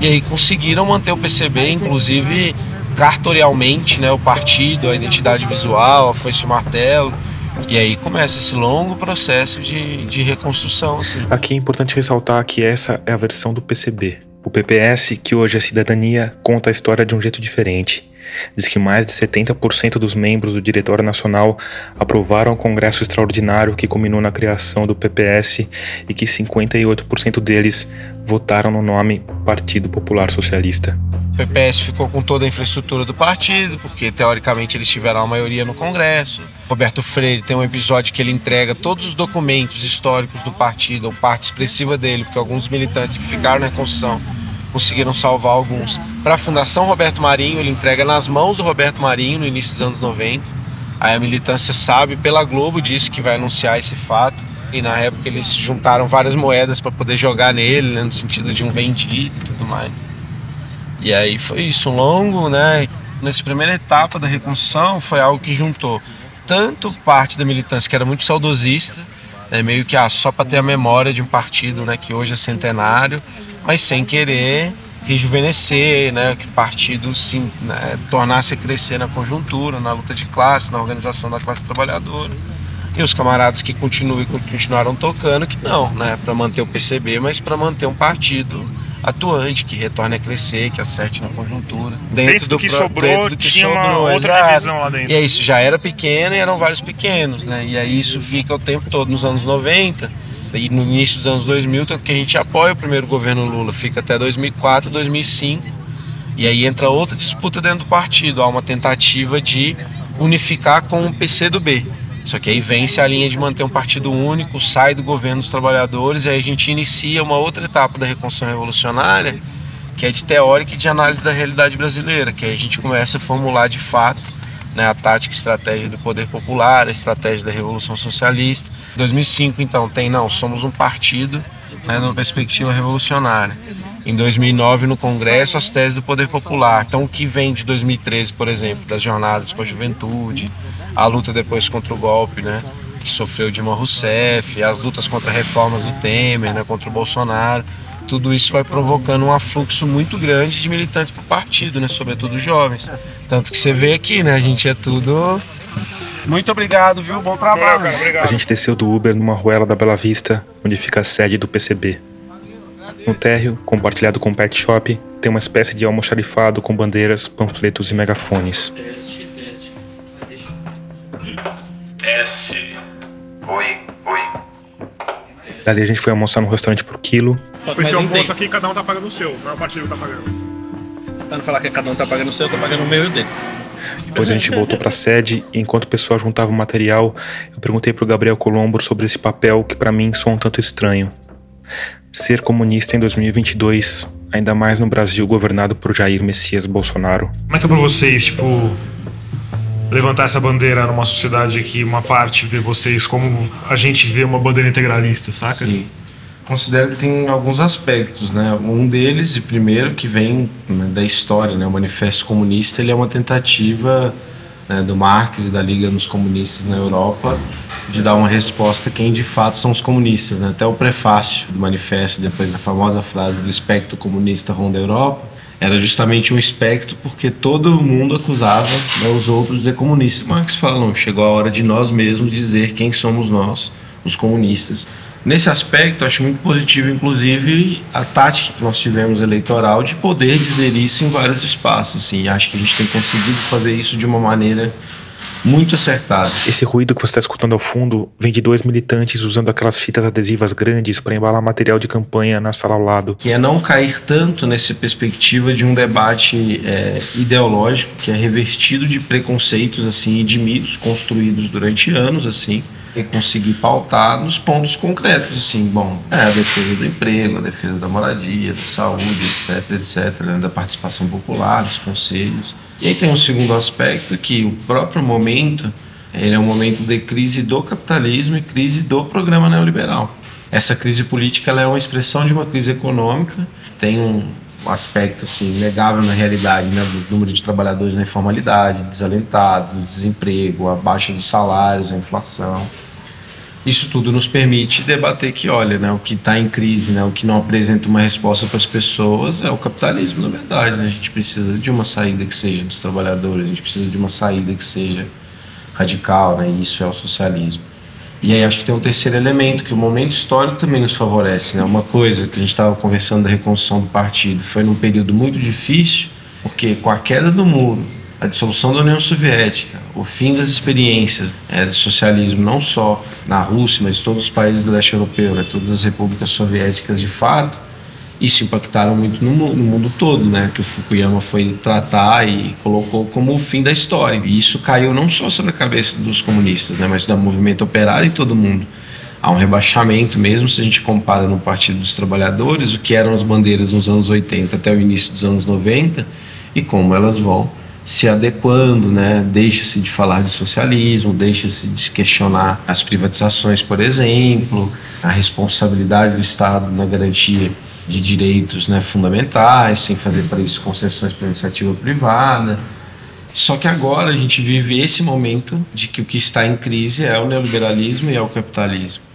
E aí conseguiram manter o PCB, inclusive cartorialmente, né? O partido, a identidade visual, a foice martelo. E aí começa esse longo processo de, de reconstrução, assim. Aqui é importante ressaltar que essa é a versão do PCB. O PPS, que hoje é cidadania, conta a história de um jeito diferente. Diz que mais de 70% dos membros do Diretório Nacional aprovaram o Congresso Extraordinário que culminou na criação do PPS e que 58% deles votaram no nome Partido Popular Socialista. PPS ficou com toda a infraestrutura do partido, porque teoricamente eles tiveram a maioria no Congresso. Roberto Freire tem um episódio que ele entrega todos os documentos históricos do partido, ou parte expressiva dele, porque alguns militantes que ficaram na Constituição conseguiram salvar alguns. Para a Fundação Roberto Marinho, ele entrega nas mãos do Roberto Marinho no início dos anos 90. Aí a militância sabe, pela Globo, disse que vai anunciar esse fato. E na época eles juntaram várias moedas para poder jogar nele, né, no sentido de um vendido e tudo mais. E aí foi isso, longo, né? Nessa primeira etapa da reconstrução foi algo que juntou tanto parte da militância que era muito saudosista, é meio que ah, só para ter a memória de um partido né, que hoje é centenário, mas sem querer rejuvenescer, né, que o partido se né, tornasse a crescer na conjuntura, na luta de classe, na organização da classe trabalhadora. E os camaradas que continuam continuaram tocando, que não, né, para manter o PCB, mas para manter um partido atuante, que retorne a crescer, que acerte na conjuntura. Dentro, dentro do, que sobrou, dentro do que tinha sobrou, uma outra exato. divisão lá dentro. E aí isso já era pequeno e eram vários pequenos, né? E aí isso fica o tempo todo nos anos 90 e no início dos anos 2000, tanto que a gente apoia o primeiro governo Lula, fica até 2004, 2005. E aí entra outra disputa dentro do partido, há uma tentativa de unificar com o PCdoB. Só que aí vence a linha de manter um partido único, sai do governo dos trabalhadores e aí a gente inicia uma outra etapa da reconstrução revolucionária, que é de teórica e de análise da realidade brasileira, que aí a gente começa a formular de fato né, a tática e estratégia do poder popular, a estratégia da revolução socialista. Em 2005, então, tem não, somos um partido né, numa perspectiva revolucionária. Em 2009, no Congresso, as teses do poder popular. Então, o que vem de 2013, por exemplo, das jornadas com a juventude, a luta depois contra o golpe, né, que sofreu Dilma Rousseff, as lutas contra reformas do Temer, né, contra o Bolsonaro tudo isso vai provocando um afluxo muito grande de militantes para o partido, né? sobretudo jovens. Tanto que você vê aqui, né? A gente é tudo. Muito obrigado, viu? Bom trabalho. A gente desceu do Uber numa ruela da Bela Vista, onde fica a sede do PCB. No térreo, compartilhado com o pet shop, tem uma espécie de almoxarifado com bandeiras, panfletos e megafones. Oi, oi. Dali a gente foi almoçar no restaurante pro quilo, esse almoço aqui, cada um tá pagando o seu, o maior partido tá pagando. Pra não falar que cada um tá pagando o seu, eu tô pagando o meu e o dele. Depois a gente voltou para a sede e enquanto o pessoal juntava o material, eu perguntei para o Gabriel Colombo sobre esse papel que para mim soa um tanto estranho. Ser comunista em 2022, ainda mais no Brasil governado por Jair Messias Bolsonaro. Como é que é para vocês, tipo, levantar essa bandeira numa sociedade que uma parte vê vocês como a gente vê uma bandeira integralista, saca? Sim considero que tem alguns aspectos, né? Um deles, e primeiro, que vem né, da história, né? O Manifesto Comunista ele é uma tentativa né, do Marx e da Liga dos Comunistas na Europa de dar uma resposta a quem de fato são os comunistas. Né? Até o prefácio do manifesto, depois da famosa frase do espectro comunista ronda a Europa, era justamente um espectro porque todo mundo acusava né, os outros de comunistas. Marx fala, não, chegou a hora de nós mesmos dizer quem somos nós, os comunistas. Nesse aspecto, acho muito positivo, inclusive, a tática que nós tivemos eleitoral de poder dizer isso em vários espaços. Assim. Acho que a gente tem conseguido fazer isso de uma maneira muito acertada. Esse ruído que você está escutando ao fundo vem de dois militantes usando aquelas fitas adesivas grandes para embalar material de campanha na sala ao lado. Que é não cair tanto nessa perspectiva de um debate é, ideológico que é revestido de preconceitos assim e de mitos construídos durante anos assim e conseguir pautar nos pontos concretos, assim, bom, é a defesa do emprego, a defesa da moradia, da saúde, etc, etc, né, da participação popular, dos conselhos. E aí tem um segundo aspecto que o próprio momento, ele é um momento de crise do capitalismo e crise do programa neoliberal. Essa crise política é uma expressão de uma crise econômica, tem um aspecto assim negável na realidade, né, do número de trabalhadores na informalidade, desalentados, desemprego, a baixa dos salários, a inflação. Isso tudo nos permite debater que, olha, né, o que está em crise, né, o que não apresenta uma resposta para as pessoas é o capitalismo, na verdade. Né? A gente precisa de uma saída que seja dos trabalhadores, a gente precisa de uma saída que seja radical, né? isso é o socialismo. E aí acho que tem um terceiro elemento, que o momento histórico também nos favorece. Né? Uma coisa que a gente estava conversando da reconstrução do partido foi num período muito difícil, porque com a queda do muro, a dissolução da União Soviética, o fim das experiências é, de socialismo, não só na Rússia, mas em todos os países do leste europeu, né? todas as repúblicas soviéticas de fato, isso impactaram muito no, no, mundo todo, né? Que o Fukuyama foi tratar e colocou como o fim da história. E isso caiu não só sobre a cabeça dos comunistas, né? Mas do movimento operário em todo mundo. Há um rebaixamento mesmo se a gente compara no Partido dos Trabalhadores, o que eram as bandeiras nos anos 80 até o início dos anos 90 e como elas vão se adequando, né? Deixa-se de falar de socialismo, deixa-se de questionar as privatizações, por exemplo, a responsabilidade do Estado na garantia de direitos né, fundamentais, sem fazer para isso concessões para iniciativa privada. Só que agora a gente vive esse momento de que o que está em crise é o neoliberalismo e é o capitalismo.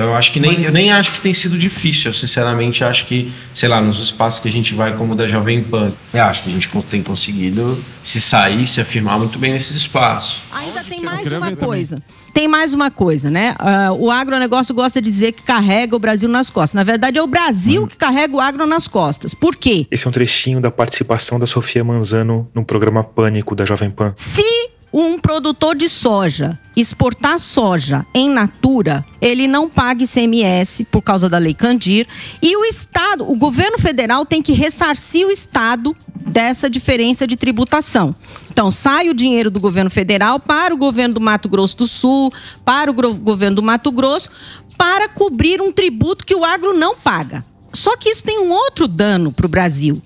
Então eu acho que nem, eu nem acho que tem sido difícil. Eu sinceramente acho que, sei lá, nos espaços que a gente vai, como o da Jovem Pan, eu acho que a gente tem conseguido se sair, se afirmar muito bem nesses espaços. Ainda tem mais uma coisa. Tem mais uma coisa, né? Uh, o agronegócio gosta de dizer que carrega o Brasil nas costas. Na verdade, é o Brasil hum. que carrega o agro nas costas. Por quê? Esse é um trechinho da participação da Sofia Manzano no programa Pânico da Jovem Pan. Se um produtor de soja exportar soja em natura, ele não paga ICMS por causa da Lei Candir e o Estado, o governo federal tem que ressarcir o Estado dessa diferença de tributação. Então, sai o dinheiro do governo federal para o governo do Mato Grosso do Sul, para o governo do Mato Grosso, para cobrir um tributo que o agro não paga. Só que isso tem um outro dano para o Brasil.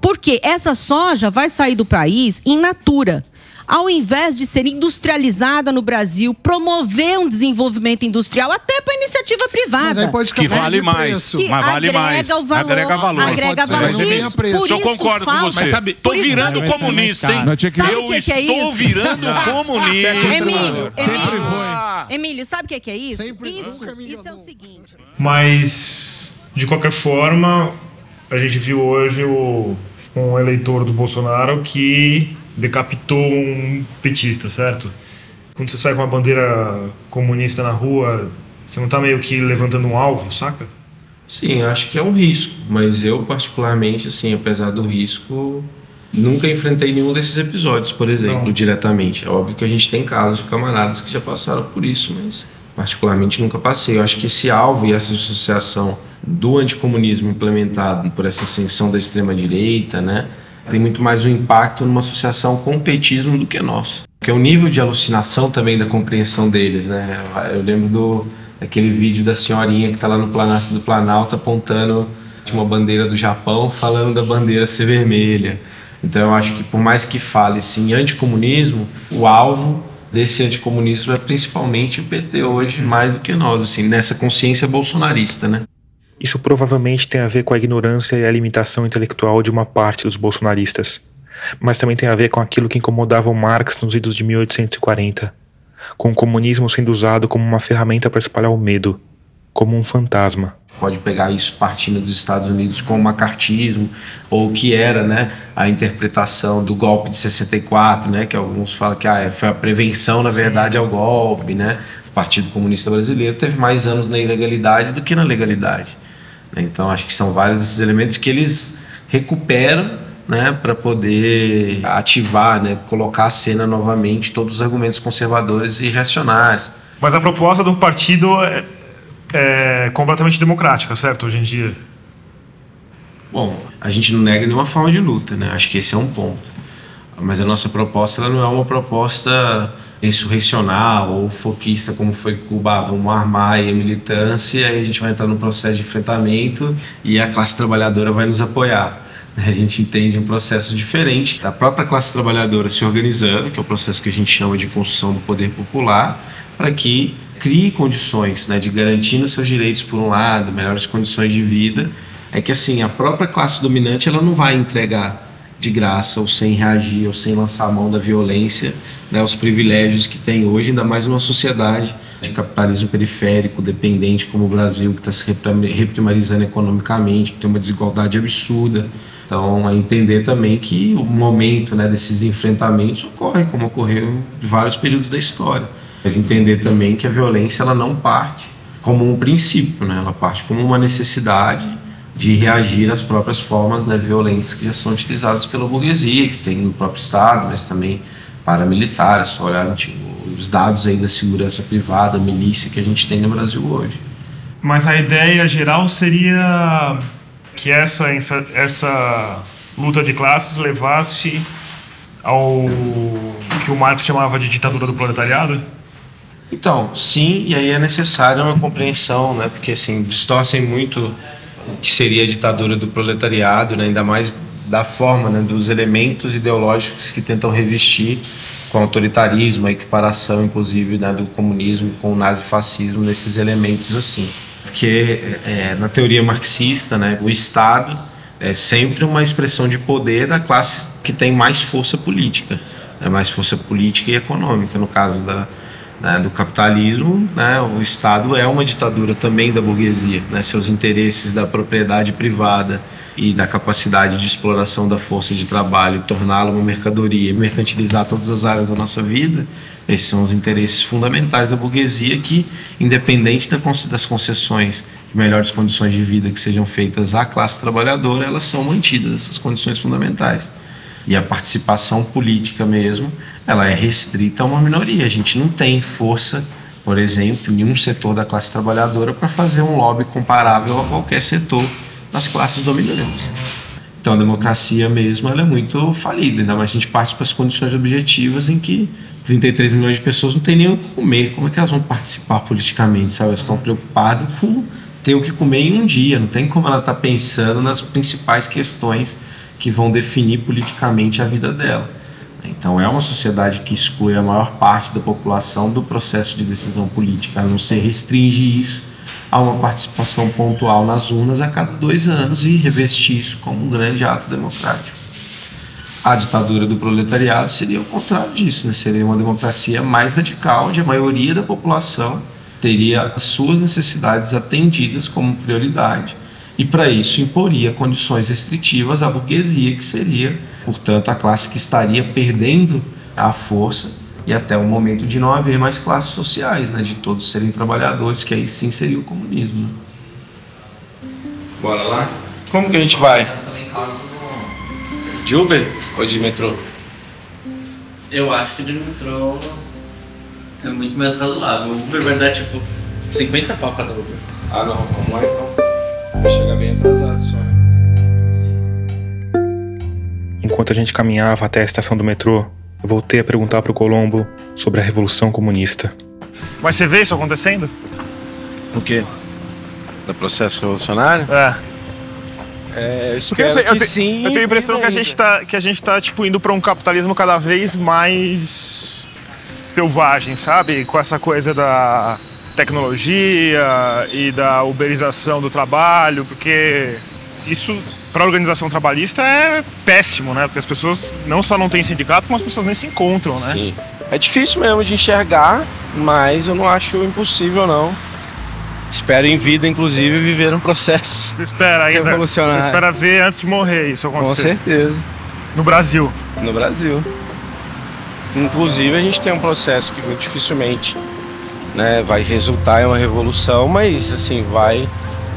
Porque essa soja vai sair do país in natura ao invés de ser industrializada no Brasil, promover um desenvolvimento industrial até para iniciativa privada. Mas aí pode que vale mais, que mas vale mais. O valor, agrega valor. Agrega valor. Isso, por isso eu concordo com você. Mas sabe, tô virando comunista, hein? Eu que estou que é virando comunista. Emílio, Emílio, Emílio, sabe o que é, que é isso? Sempre isso, isso é o seguinte. Mas, de qualquer forma, a gente viu hoje o, um eleitor do Bolsonaro que decapitou um petista, certo? Quando você sai com uma bandeira comunista na rua, você não tá meio que levantando um alvo, saca? Sim, acho que é um risco, mas eu particularmente, assim, apesar do risco, nunca enfrentei nenhum desses episódios, por exemplo, não. diretamente. É óbvio que a gente tem casos de camaradas que já passaram por isso, mas particularmente nunca passei. Eu acho que esse alvo e essa associação do anticomunismo implementado por essa ascensão da extrema direita, né, tem muito mais um impacto numa associação com o petismo do que nosso. Porque o nível de alucinação também da compreensão deles, né? Eu lembro do daquele vídeo da senhorinha que está lá no Planalto do Planalto apontando uma bandeira do Japão, falando da bandeira ser vermelha. Então eu acho que por mais que fale-se em anticomunismo, o alvo desse anticomunismo é principalmente o PT hoje, mais do que nós, assim, nessa consciência bolsonarista, né? Isso provavelmente tem a ver com a ignorância e a limitação intelectual de uma parte dos bolsonaristas, mas também tem a ver com aquilo que incomodava o Marx nos idos de 1840, com o comunismo sendo usado como uma ferramenta para espalhar o medo, como um fantasma. Pode pegar isso partindo dos Estados Unidos como macartismo, ou o que era né, a interpretação do golpe de 64, né, que alguns falam que ah, foi a prevenção, na verdade, ao golpe. Né? O Partido Comunista Brasileiro teve mais anos na ilegalidade do que na legalidade. Né? Então acho que são vários desses elementos que eles recuperam né, para poder ativar, né, colocar a cena novamente todos os argumentos conservadores e reacionários. Mas a proposta do partido é, é completamente democrática, certo, hoje em dia? Bom, a gente não nega nenhuma forma de luta, né? Acho que esse é um ponto. Mas a nossa proposta ela não é uma proposta insurrecional ou foquista como foi Cuba, vamos armar a militância aí a gente vai entrar num processo de enfrentamento e a classe trabalhadora vai nos apoiar. A gente entende um processo diferente da própria classe trabalhadora se organizando, que é o processo que a gente chama de construção do poder popular, para que crie condições né, de garantir os seus direitos por um lado, melhores condições de vida. É que assim, a própria classe dominante ela não vai entregar de graça ou sem reagir ou sem lançar a mão da violência, né, os privilégios que tem hoje, ainda mais numa sociedade de capitalismo periférico, dependente como o Brasil, que está se reprimarizando economicamente, que tem uma desigualdade absurda. Então, a entender também que o momento né, desses enfrentamentos ocorre, como ocorreu em vários períodos da história. Mas entender também que a violência ela não parte como um princípio, né? ela parte como uma necessidade de reagir às próprias formas né, violentas que já são utilizadas pela burguesia, que tem no próprio Estado, mas também paramilitares, só olhar tipo, os dados aí da segurança privada, milícia que a gente tem no Brasil hoje. Mas a ideia geral seria que essa, essa, luta de classes levasse ao que o Marx chamava de ditadura do proletariado? Então, sim, e aí é necessária uma compreensão, né? Porque assim, distorcem muito que seria a ditadura do proletariado, né? ainda mais da forma, né? dos elementos ideológicos que tentam revestir com autoritarismo, a equiparação, inclusive, né? do comunismo com o nazifascismo, nesses elementos assim. Porque é, na teoria marxista, né? o Estado é sempre uma expressão de poder da classe que tem mais força política, né? mais força política e econômica, no caso da, né, do capitalismo, né, o Estado é uma ditadura também da burguesia. Né, seus interesses da propriedade privada e da capacidade de exploração da força de trabalho, torná-la uma mercadoria, mercantilizar todas as áreas da nossa vida, esses são os interesses fundamentais da burguesia que, independente das concessões de melhores condições de vida que sejam feitas à classe trabalhadora, elas são mantidas, essas condições fundamentais. E a participação política mesmo, ela é restrita a uma minoria. A gente não tem força, por exemplo, em um setor da classe trabalhadora para fazer um lobby comparável a qualquer setor das classes dominantes. Então a democracia mesmo ela é muito falida, ainda mais a gente parte para as condições objetivas em que 33 milhões de pessoas não têm nem o que comer. Como é que elas vão participar politicamente? Sabe? Elas estão preocupadas com ter o que comer em um dia, não tem como ela estar tá pensando nas principais questões que vão definir politicamente a vida dela. Então é uma sociedade que exclui a maior parte da população do processo de decisão política, a não ser restringe isso a uma participação pontual nas urnas a cada dois anos e revestir isso como um grande ato democrático. A ditadura do proletariado seria o contrário disso, né? seria uma democracia mais radical, onde a maioria da população teria as suas necessidades atendidas como prioridade e para isso imporia condições restritivas à burguesia, que seria, portanto, a classe que estaria perdendo a força e até o momento de não haver mais classes sociais, né, de todos serem trabalhadores, que aí sim seria o comunismo. Né? Bora lá? Como que a gente vai? De Uber ou de metrô? Eu acho que de metrô é muito mais razoável. O Uber vai dar tipo 50 pau cada Uber. Ah não, vamos lá então. Vai chegar bem atrasado só. Enquanto a gente caminhava até a estação do metrô, eu voltei a perguntar para o Colombo sobre a Revolução Comunista. Mas você vê isso acontecendo? O quê? Do processo revolucionário? É. É, eu espero eu, que eu, sim. Eu tenho a impressão que a gente tá, que a gente tá tipo indo para um capitalismo cada vez mais selvagem, sabe? Com essa coisa da tecnologia e da uberização do trabalho, porque isso para a organização trabalhista é péssimo, né? Porque as pessoas não só não têm sindicato, como as pessoas nem se encontram, né? Sim. É difícil mesmo de enxergar, mas eu não acho impossível não. Espero em vida, inclusive, viver um processo Você espera ainda? Você espera ver antes de morrer isso acontecer? Com certeza. No Brasil? No Brasil. Inclusive, a gente tem um processo que dificilmente né, vai resultar em uma revolução, mas assim vai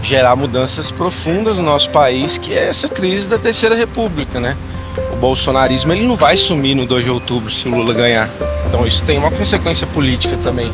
gerar mudanças profundas no nosso país, que é essa crise da terceira república, né? O bolsonarismo ele não vai sumir no 2 de outubro se o Lula ganhar. Então isso tem uma consequência política também.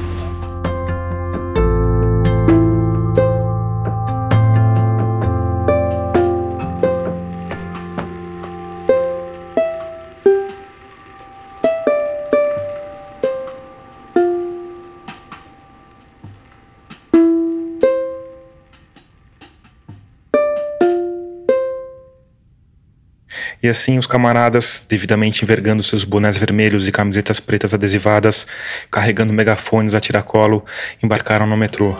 E assim os camaradas, devidamente envergando seus bonés vermelhos e camisetas pretas adesivadas, carregando megafones a tiracolo, embarcaram no metrô.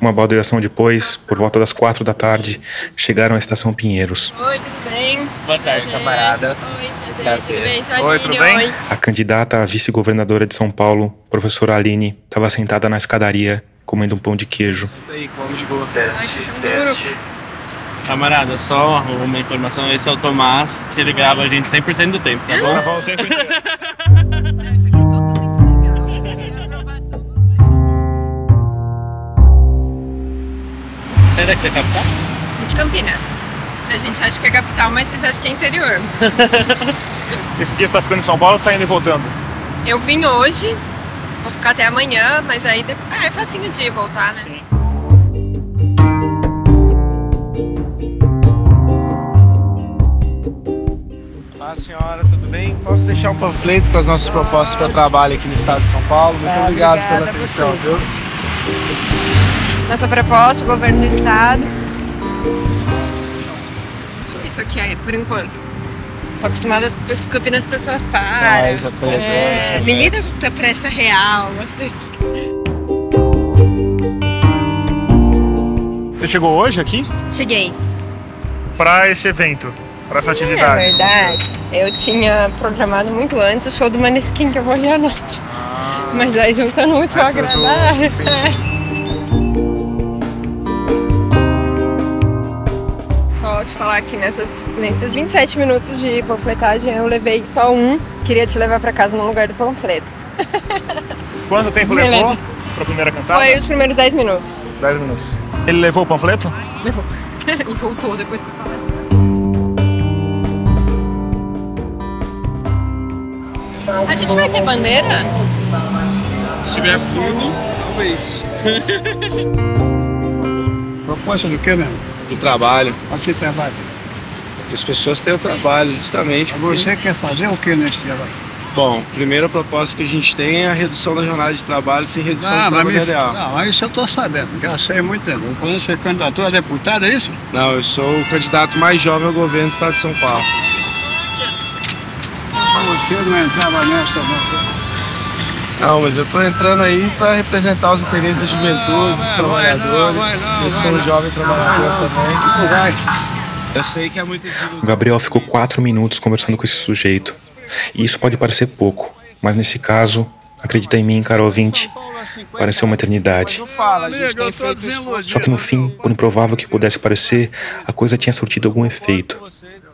Uma baldeação depois, por volta das quatro da tarde, chegaram à estação Pinheiros. Oi, tudo bem? Boa tarde, camarada. Oi, tudo bem? Tudo bem? Sou Oi, tudo bem? A candidata a vice-governadora de São Paulo, professora Aline, estava sentada na escadaria, comendo um pão de queijo. Senta aí, come de boa. Teste, teste. Camarada, só uma informação, esse é o Tomás, que ele grava a gente 100% do tempo, tá bom? O tempo inteiro. Você é daqui da capital? Sou de Campinas. A gente acha que é capital, mas vocês acham que é interior. Esse dia você tá ficando em São Paulo ou você tá indo e voltando? Eu vim hoje, vou ficar até amanhã, mas aí ah, é facinho de voltar, né? Sim. Olá, senhora, tudo bem? Posso deixar um panfleto com as nossas propostas para trabalho aqui no estado de São Paulo? Muito Ah, obrigado obrigada pela a atenção, viu? Nossa proposta pro governo do estado. Difícil aqui é, por enquanto. Tô acostumada pessoas- Campinas as pessoas param. Sai, essa coisa, É, essa ninguém tá pressa real. assim. Você chegou hoje aqui Cheguei. para esse evento, para essa É atividade? verdade. Eu tinha programado muito antes o show do Maneskin que eu vou hoje à noite. Mas aí juntando o útil ao agradável. Só te falar que nessas, nesses 27 minutos de panfletagem eu levei só um. Queria te levar pra casa no lugar do panfleto. Quanto tempo Beleza. levou para a primeira cantada? Foi os primeiros 10 minutos. 10 minutos. Ele levou o panfleto? Levou. e voltou depois pra falar. A gente vai ter bandeira? Se tiver fundo, talvez. Proposta do que mesmo? Do trabalho. Aqui trabalho. Que as pessoas tenham trabalho, justamente. porque- Você quer fazer o que nesse trabalho? Bom, primeira proposta que a gente tem é a redução da jornada de trabalho sem redução Ah, de mas trabalho me- real. Não, mas isso eu tô sabendo. Já sei muito tempo. Quando você candidatou a deputado, é isso? Não, eu sou o candidato mais jovem ao governo do estado de São Paulo. Você não entrava nessa, não. Não, mas eu tô entrando aí para representar os interesses da juventude, dos trabalhadores. eu sou um jovem trabalhador também. Eu sei que é muito O Gabriel ficou quatro minutos conversando com esse sujeito. E isso pode parecer pouco, mas nesse caso, acredita em mim, caro ouvinte, pareceu uma eternidade. Só que no fim, por improvável que pudesse parecer, a coisa tinha surtido algum efeito.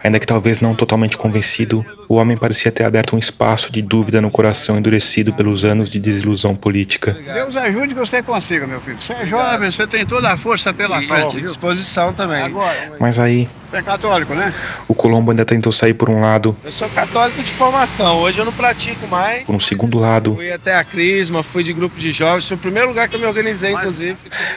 Ainda que talvez não totalmente convencido, o homem parecia ter aberto um espaço de dúvida no coração endurecido pelos anos de desilusão política. Deus ajude que você consiga, meu filho. Você é jovem, você tem toda a força pela frente. Disposição também. Agora, Mas aí, você é católico, né? o Colombo ainda tentou sair por um lado, Eu sou católico de formação, hoje eu não pratico mais. por um segundo lado, Fui até a Crisma, fui de grupo de jovens, foi o primeiro lugar que eu me organizei, inclusive.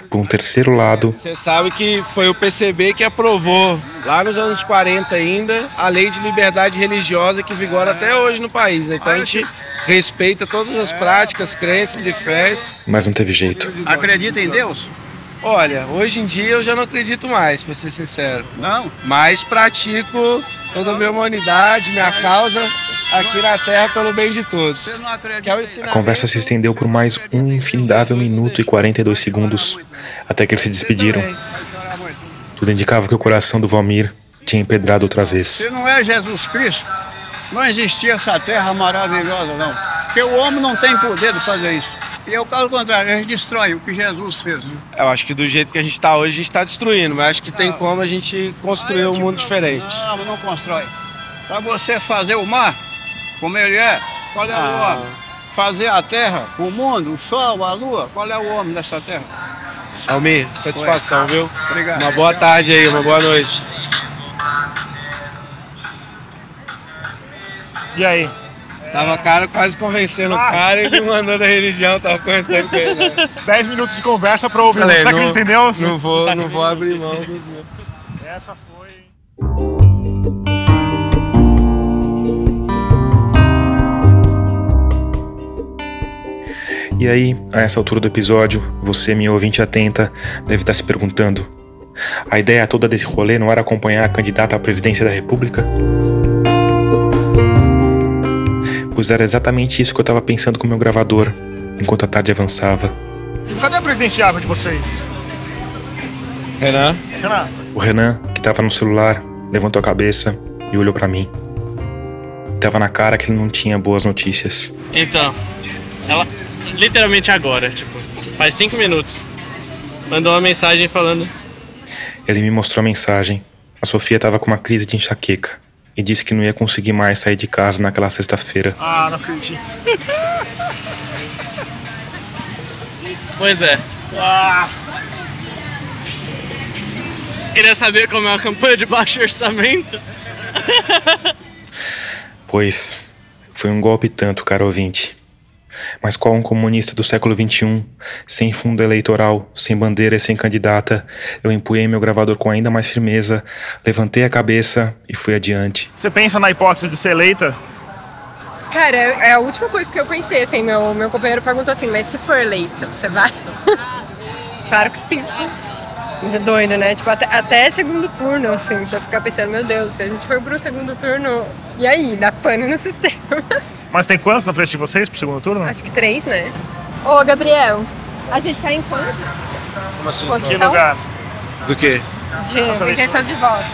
por um terceiro lado, Você sabe que foi o PCB que aprovou, lá nos anos 40 ainda, a lei de liberdade religiosa que vigora até hoje no país. Então a gente respeita todas as práticas, crenças e fés. mas não teve jeito. Acredita em Deus? Olha, hoje em dia eu já não acredito mais, pra ser sincero. Não? Mas pratico toda a minha humanidade, minha causa aqui na Terra pelo bem de todos. Que é o A conversa se estendeu por mais um infindável minuto e 42 segundos, até que eles se despediram. Tudo indicava que o coração do Valmir tinha empedrado outra vez. Se não é Jesus Cristo, não existia essa terra maravilhosa, não. Porque o homem não tem poder de fazer isso. E é o caso contrário, a gente destrói o que Jesus fez. né? Eu acho que do jeito que a gente está hoje, a gente está destruindo, mas acho que tem como a gente construir um mundo diferente. Não, não constrói. Para você fazer o mar, como ele é, qual é o Ah. homem? Fazer a terra, o mundo, o sol, a lua, qual é o homem dessa terra? Almir, satisfação, Ué. viu? Obrigado. Uma boa tarde aí, uma boa noite. E aí? Tava cara quase convencendo o cara e me mandou da religião, tava comentando com ele. né? 10 minutos de conversa para ouvir. Falei, você não- acredita em Deus? Não vou, não vou abrir mão dos meus. Essa foi. E aí, a essa altura do episódio, você, minha ouvinte atenta, deve estar se perguntando: a ideia toda desse rolê não era acompanhar a candidata à presidência da República? Pois era exatamente isso que eu estava pensando com o meu gravador, enquanto a tarde avançava. Cadê a presidenciável de vocês? Renan? Renan, O Renan, que estava no celular, levantou a cabeça e olhou para mim. Tava na cara que ele não tinha boas notícias. Então, ela literalmente agora, tipo, faz cinco minutos, mandou uma mensagem falando Ele me mostrou a mensagem. A Sofia estava com uma crise de enxaqueca e disse que não ia conseguir mais sair de casa naquela sexta-feira. Ah, não acredito. Pois é. Ah, Queria saber como é uma campanha de baixo orçamento. Pois, foi um golpe tanto, caro ouvinte. Mas qual um comunista do século XXI, sem fundo eleitoral, sem bandeira e sem candidata, eu empunhei meu gravador com ainda mais firmeza, levantei a cabeça e fui adiante. Você pensa na hipótese de ser eleita? Cara, é a última coisa que eu pensei, assim, meu, meu companheiro perguntou assim, mas se for eleita, você vai? claro que sim. Mas é doido, né? Tipo, até, até segundo turno, assim, você ficar pensando, meu Deus, se a gente for pro segundo turno, e aí? Dá pane no sistema. Mas tem quantos na frente de vocês pro segundo turno? Acho que três, né? Ô, Gabriel, a gente tá em quanto? Como assim? Posição? Que lugar? Do quê? De intenção de voto.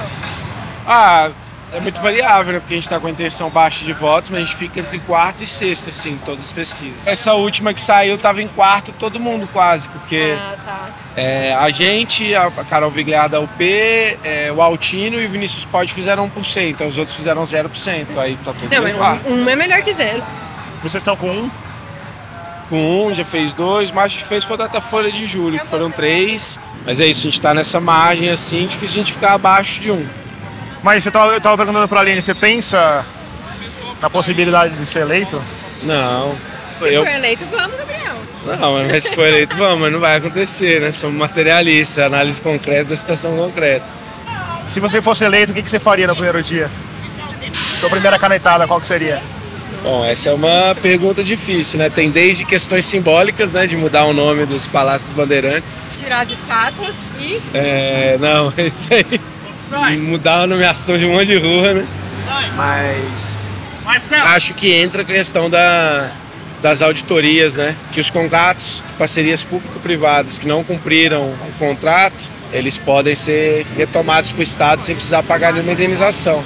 Ah, é muito variável, né? Porque a gente tá com a intenção baixa de votos, mas a gente fica entre quarto e sexto, assim, em todas as pesquisas. Essa última que saiu tava em quarto todo mundo quase, porque Ah, tá. é, a gente, a Carol Vigliar da UP, é, o Altino e o Vinícius Pod fizeram 1%, então os outros fizeram 0%, aí tá tudo Não, bem um, um é melhor que zero. Vocês estão com um? Com um, já fez dois, mas a gente fez foi da folha de julho, que foram três. Mas é isso, a gente tá nessa margem assim, difícil a gente ficar abaixo de um. Mas você tava, eu tava perguntando pra Aline, você pensa na possibilidade de ser eleito? Não. Se Eu, for eleito, vamos, Gabriel. não, mas se for eleito, vamos, mas não vai acontecer, né? Somos materialistas, análise concreta da situação concreta. Se você fosse eleito, o que, que você faria no primeiro dia? Sua primeira canetada, qual que seria? Bom, essa é uma pergunta difícil, né? Tem desde questões simbólicas, né? De mudar o nome dos Palácios Bandeirantes. Tirar as estátuas e. É, não, isso aí. Mudar a nomeação de um monte de rua, né? Mas acho que entra a questão da, das auditorias, né? Que os contratos de parcerias público-privadas que não cumpriram o contrato, eles podem ser retomados para o Estado sem precisar pagar nenhuma indenização.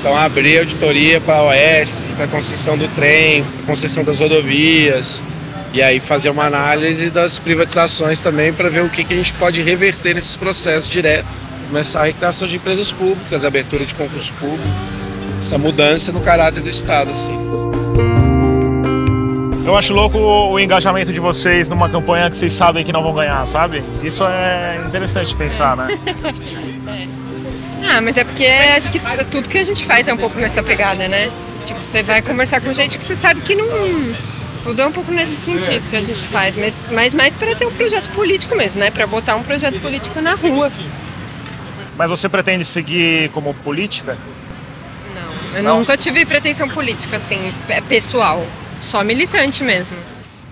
Então abrir auditoria para a OS, para a concessão do trem, concessão das rodovias, e aí fazer uma análise das privatizações também para ver o que, que a gente pode reverter nesses processos direto. Começar a recuperação de empresas públicas, abertura de concurso público, essa mudança no caráter do Estado, assim. Eu acho louco o, engajamento de vocês numa campanha que vocês sabem que não vão ganhar, sabe? Isso é interessante de pensar, né? Ah, mas é porque acho que tudo que a gente faz é um pouco nessa pegada, né? Tipo, você vai conversar com gente que você sabe que não. Tudo é um pouco nesse sentido que a gente faz, mas, mas mais para ter um projeto político mesmo, né? Para botar um projeto político na rua. Mas você pretende seguir como política? Eu Não? nunca tive pretensão política, assim, pe- pessoal. Só militante mesmo.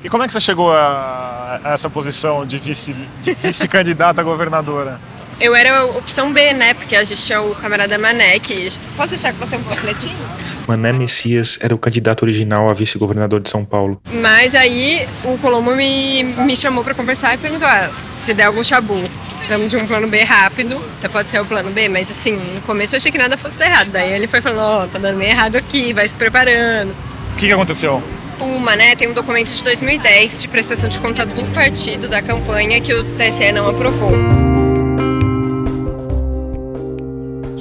E como é que você chegou a, a essa posição de vice- vice-candidata a governadora? Eu era opção B, né? Porque a gente tinha o camarada Mané, que. Posso deixar que você é um panfletinho? Mané Messias era o candidato original a vice-governador de São Paulo. Mas aí o Colombo me, me chamou pra conversar e perguntou: ah, se der algum chabu, precisamos de um plano B rápido, você pode ser o plano B, mas assim, no começo eu achei que nada fosse dar errado. Daí ele foi falando: ó, tá dando meio errado aqui, vai se preparando. O que, que aconteceu? O Mané tem um documento de 2010 de prestação de conta do partido da campanha que o TSE não aprovou.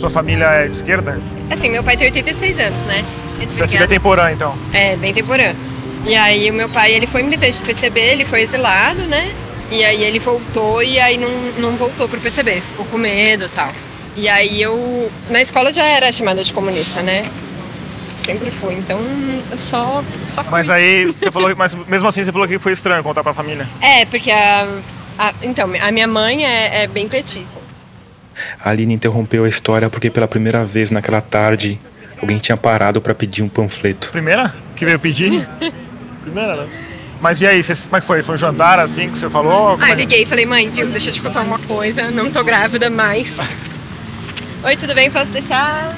Sua família é de esquerda? Assim, meu pai tem 86 anos, né? Ele Sua filha é temporã, então. É, bem temporã. E aí o meu pai, ele foi militante do PCB, ele foi exilado, né? E aí ele voltou e aí não, não voltou pro PCB, ficou com medo e tal. E aí eu, na escola já era chamada de comunista, né? Sempre fui, então eu só, só fui. Mas aí você falou, mas mesmo assim você falou que foi estranho contar pra família. É, porque a, a- então, a minha mãe é, é bem petista. A Aline interrompeu a história porque pela primeira vez naquela tarde alguém tinha parado para pedir um panfleto. Primeira que veio pedir? Primeira, né? Mas e aí, você, como é que foi? Foi um jantar assim que você falou? Ah, é eu liguei e falei, mãe, viu, deixa eu te contar uma coisa, não tô grávida mais. Oi, tudo bem? Posso deixar?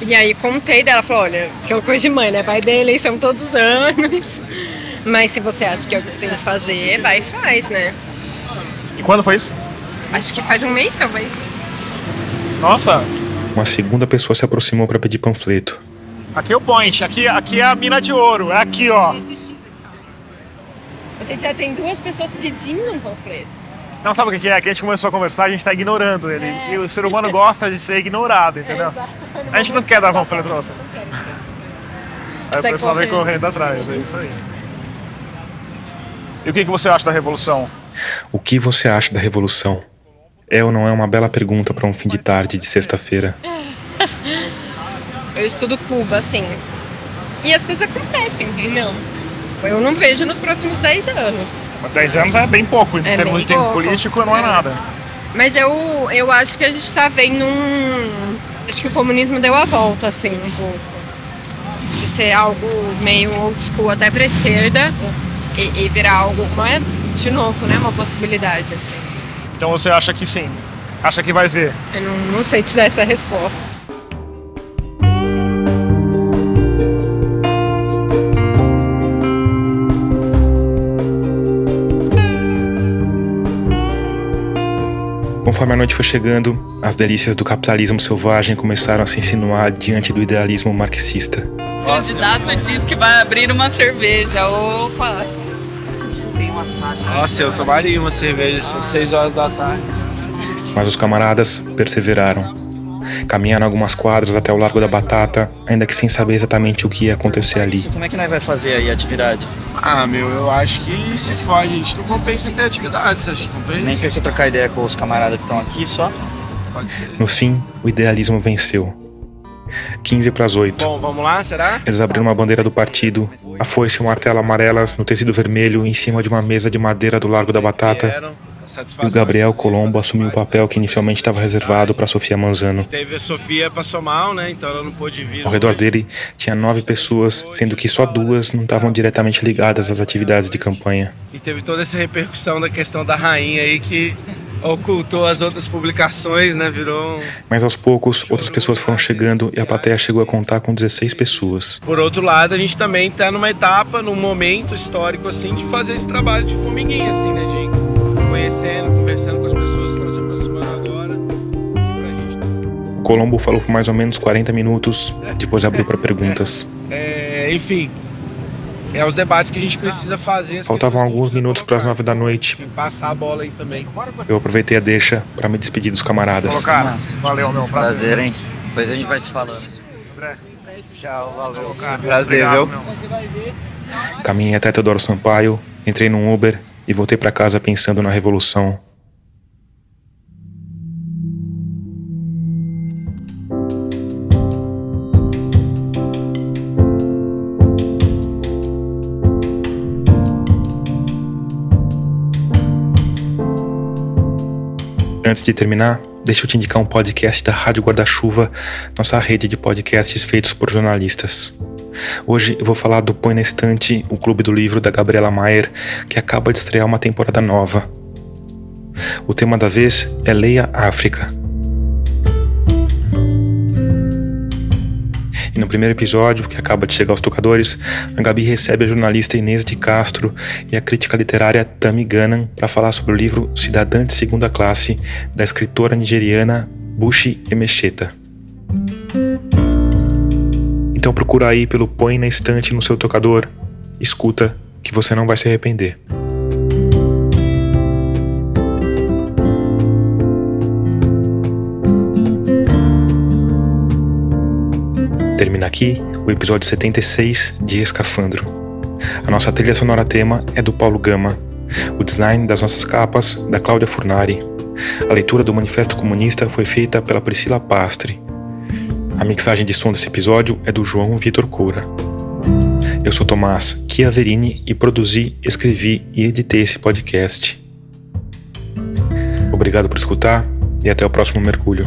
E aí contei dela, falou, olha, aquela coisa de mãe, né? Vai ter eleição todos os anos. Mas se você acha que é o que você tem que fazer, vai e faz, né? E quando foi isso? Acho que faz um mês, talvez. Nossa, Uma segunda pessoa se aproximou para pedir panfleto. aqui é o point, aqui, aqui é a mina de ouro, é aqui, ó. A gente já tem duas pessoas pedindo um panfleto. Não sabe o que que é? Aqui a gente começou a conversar, a gente tá ignorando ele. E o ser humano gosta de ser ignorado, entendeu? A gente não quer dar panfleto pra você. Aí o pessoal vem correndo. correndo atrás, é isso aí. E o que, que você acha da revolução? O que você acha da revolução? É ou não é uma bela pergunta para um fim de tarde de sexta-feira? Eu estudo Cuba, assim. E as coisas acontecem, entendeu? Eu não vejo nos próximos 10 anos. Mas 10 anos é bem pouco, em É termos de tempo pouco. político não é, É. nada. Mas eu, eu acho que a gente tá vendo um. Acho que o comunismo deu a volta, assim, um pouco. De ser algo meio old school até pra esquerda e, e virar algo. Não é, de novo, né? Uma possibilidade, assim. Então você acha que sim? Acha que vai ver? Eu não, não sei te dar essa resposta. Conforme a noite foi chegando, as delícias do capitalismo selvagem começaram a se insinuar diante do idealismo marxista. O candidato diz que vai abrir uma cerveja. Opa! Nossa, eu tomaria uma cerveja, são 6 horas da tarde. Mas os camaradas perseveraram. Caminharam algumas quadras até o Largo da Batata, ainda que sem saber exatamente o que ia acontecer ali. Como é que nós vai fazer aí a atividade? Ah, meu, eu acho que se foge, a gente não compensa ter atividade, você acha que compensa? Nem pensa em trocar ideia com os camaradas que estão aqui só? Pode ser. No fim, o idealismo venceu. 15 para as 8. Bom, vamos lá, será? Eles abriram uma bandeira do partido, a foice e o martelo amarelas no tecido vermelho em cima de uma mesa de madeira do Largo da Batata. E o Gabriel Colombo assumiu o papel que inicialmente estava reservado para Sofia Manzano. Teve a Sofia passou mal, né? Então ela não pôde vir. Ao redor dele tinha nove pessoas, sendo que só duas não estavam diretamente ligadas às atividades de campanha. E teve toda essa repercussão da questão da rainha aí que ocultou as outras publicações, né? Virou. um- Mas aos poucos, outras pessoas foram chegando e a plateia chegou a contar com 16 pessoas. Por outro lado, a gente também tá numa etapa, num momento histórico assim, de fazer esse trabalho de formiguinha, assim, né? De conhecendo, conversando com as pessoas que estão se aproximando agora. O Colombo falou por mais ou menos 40 minutos, depois abriu para perguntas. É, enfim, é os debates que a gente precisa fazer. Faltavam alguns minutos para as nove da noite. questões, passar a bola aí também. Eu aproveitei a deixa para me despedir dos camaradas. Falou, cara. Valeu, meu. Prazer. Prazer, hein? Depois a gente vai se falando. Tchau, valeu, cara. Prazer, viu? Caminhei até Teodoro Sampaio, entrei num Uber e voltei para casa pensando na revolução. Antes de terminar, deixa eu te indicar um podcast da Rádio Guarda-Chuva, nossa rede de podcasts feitos por jornalistas. Hoje eu vou falar do Põe na Estante, o clube do livro da Gabriela Maier, que acaba de estrear uma temporada nova. O tema da vez é Leia África. E no primeiro episódio, que acaba de chegar aos tocadores, a Gabi recebe a jornalista Inês de Castro e a crítica literária Tami Gannan para falar sobre o livro Cidadã de Segunda Classe, da escritora nigeriana Bushi Emecheta. Então procura aí pelo Põe na Estante no seu tocador, escuta que você não vai se arrepender. Termina aqui o episódio 76 de Escafandro. A nossa trilha sonora tema é do Paulo Gama. O design das nossas capas, da Cláudia Furnari. A leitura do Manifesto Comunista foi feita pela Priscila Pastre. A mixagem de som desse episódio é do João Vitor Coura. Eu sou Tomás Chiaverini e produzi, escrevi e editei esse podcast. Obrigado por escutar e até o próximo mergulho.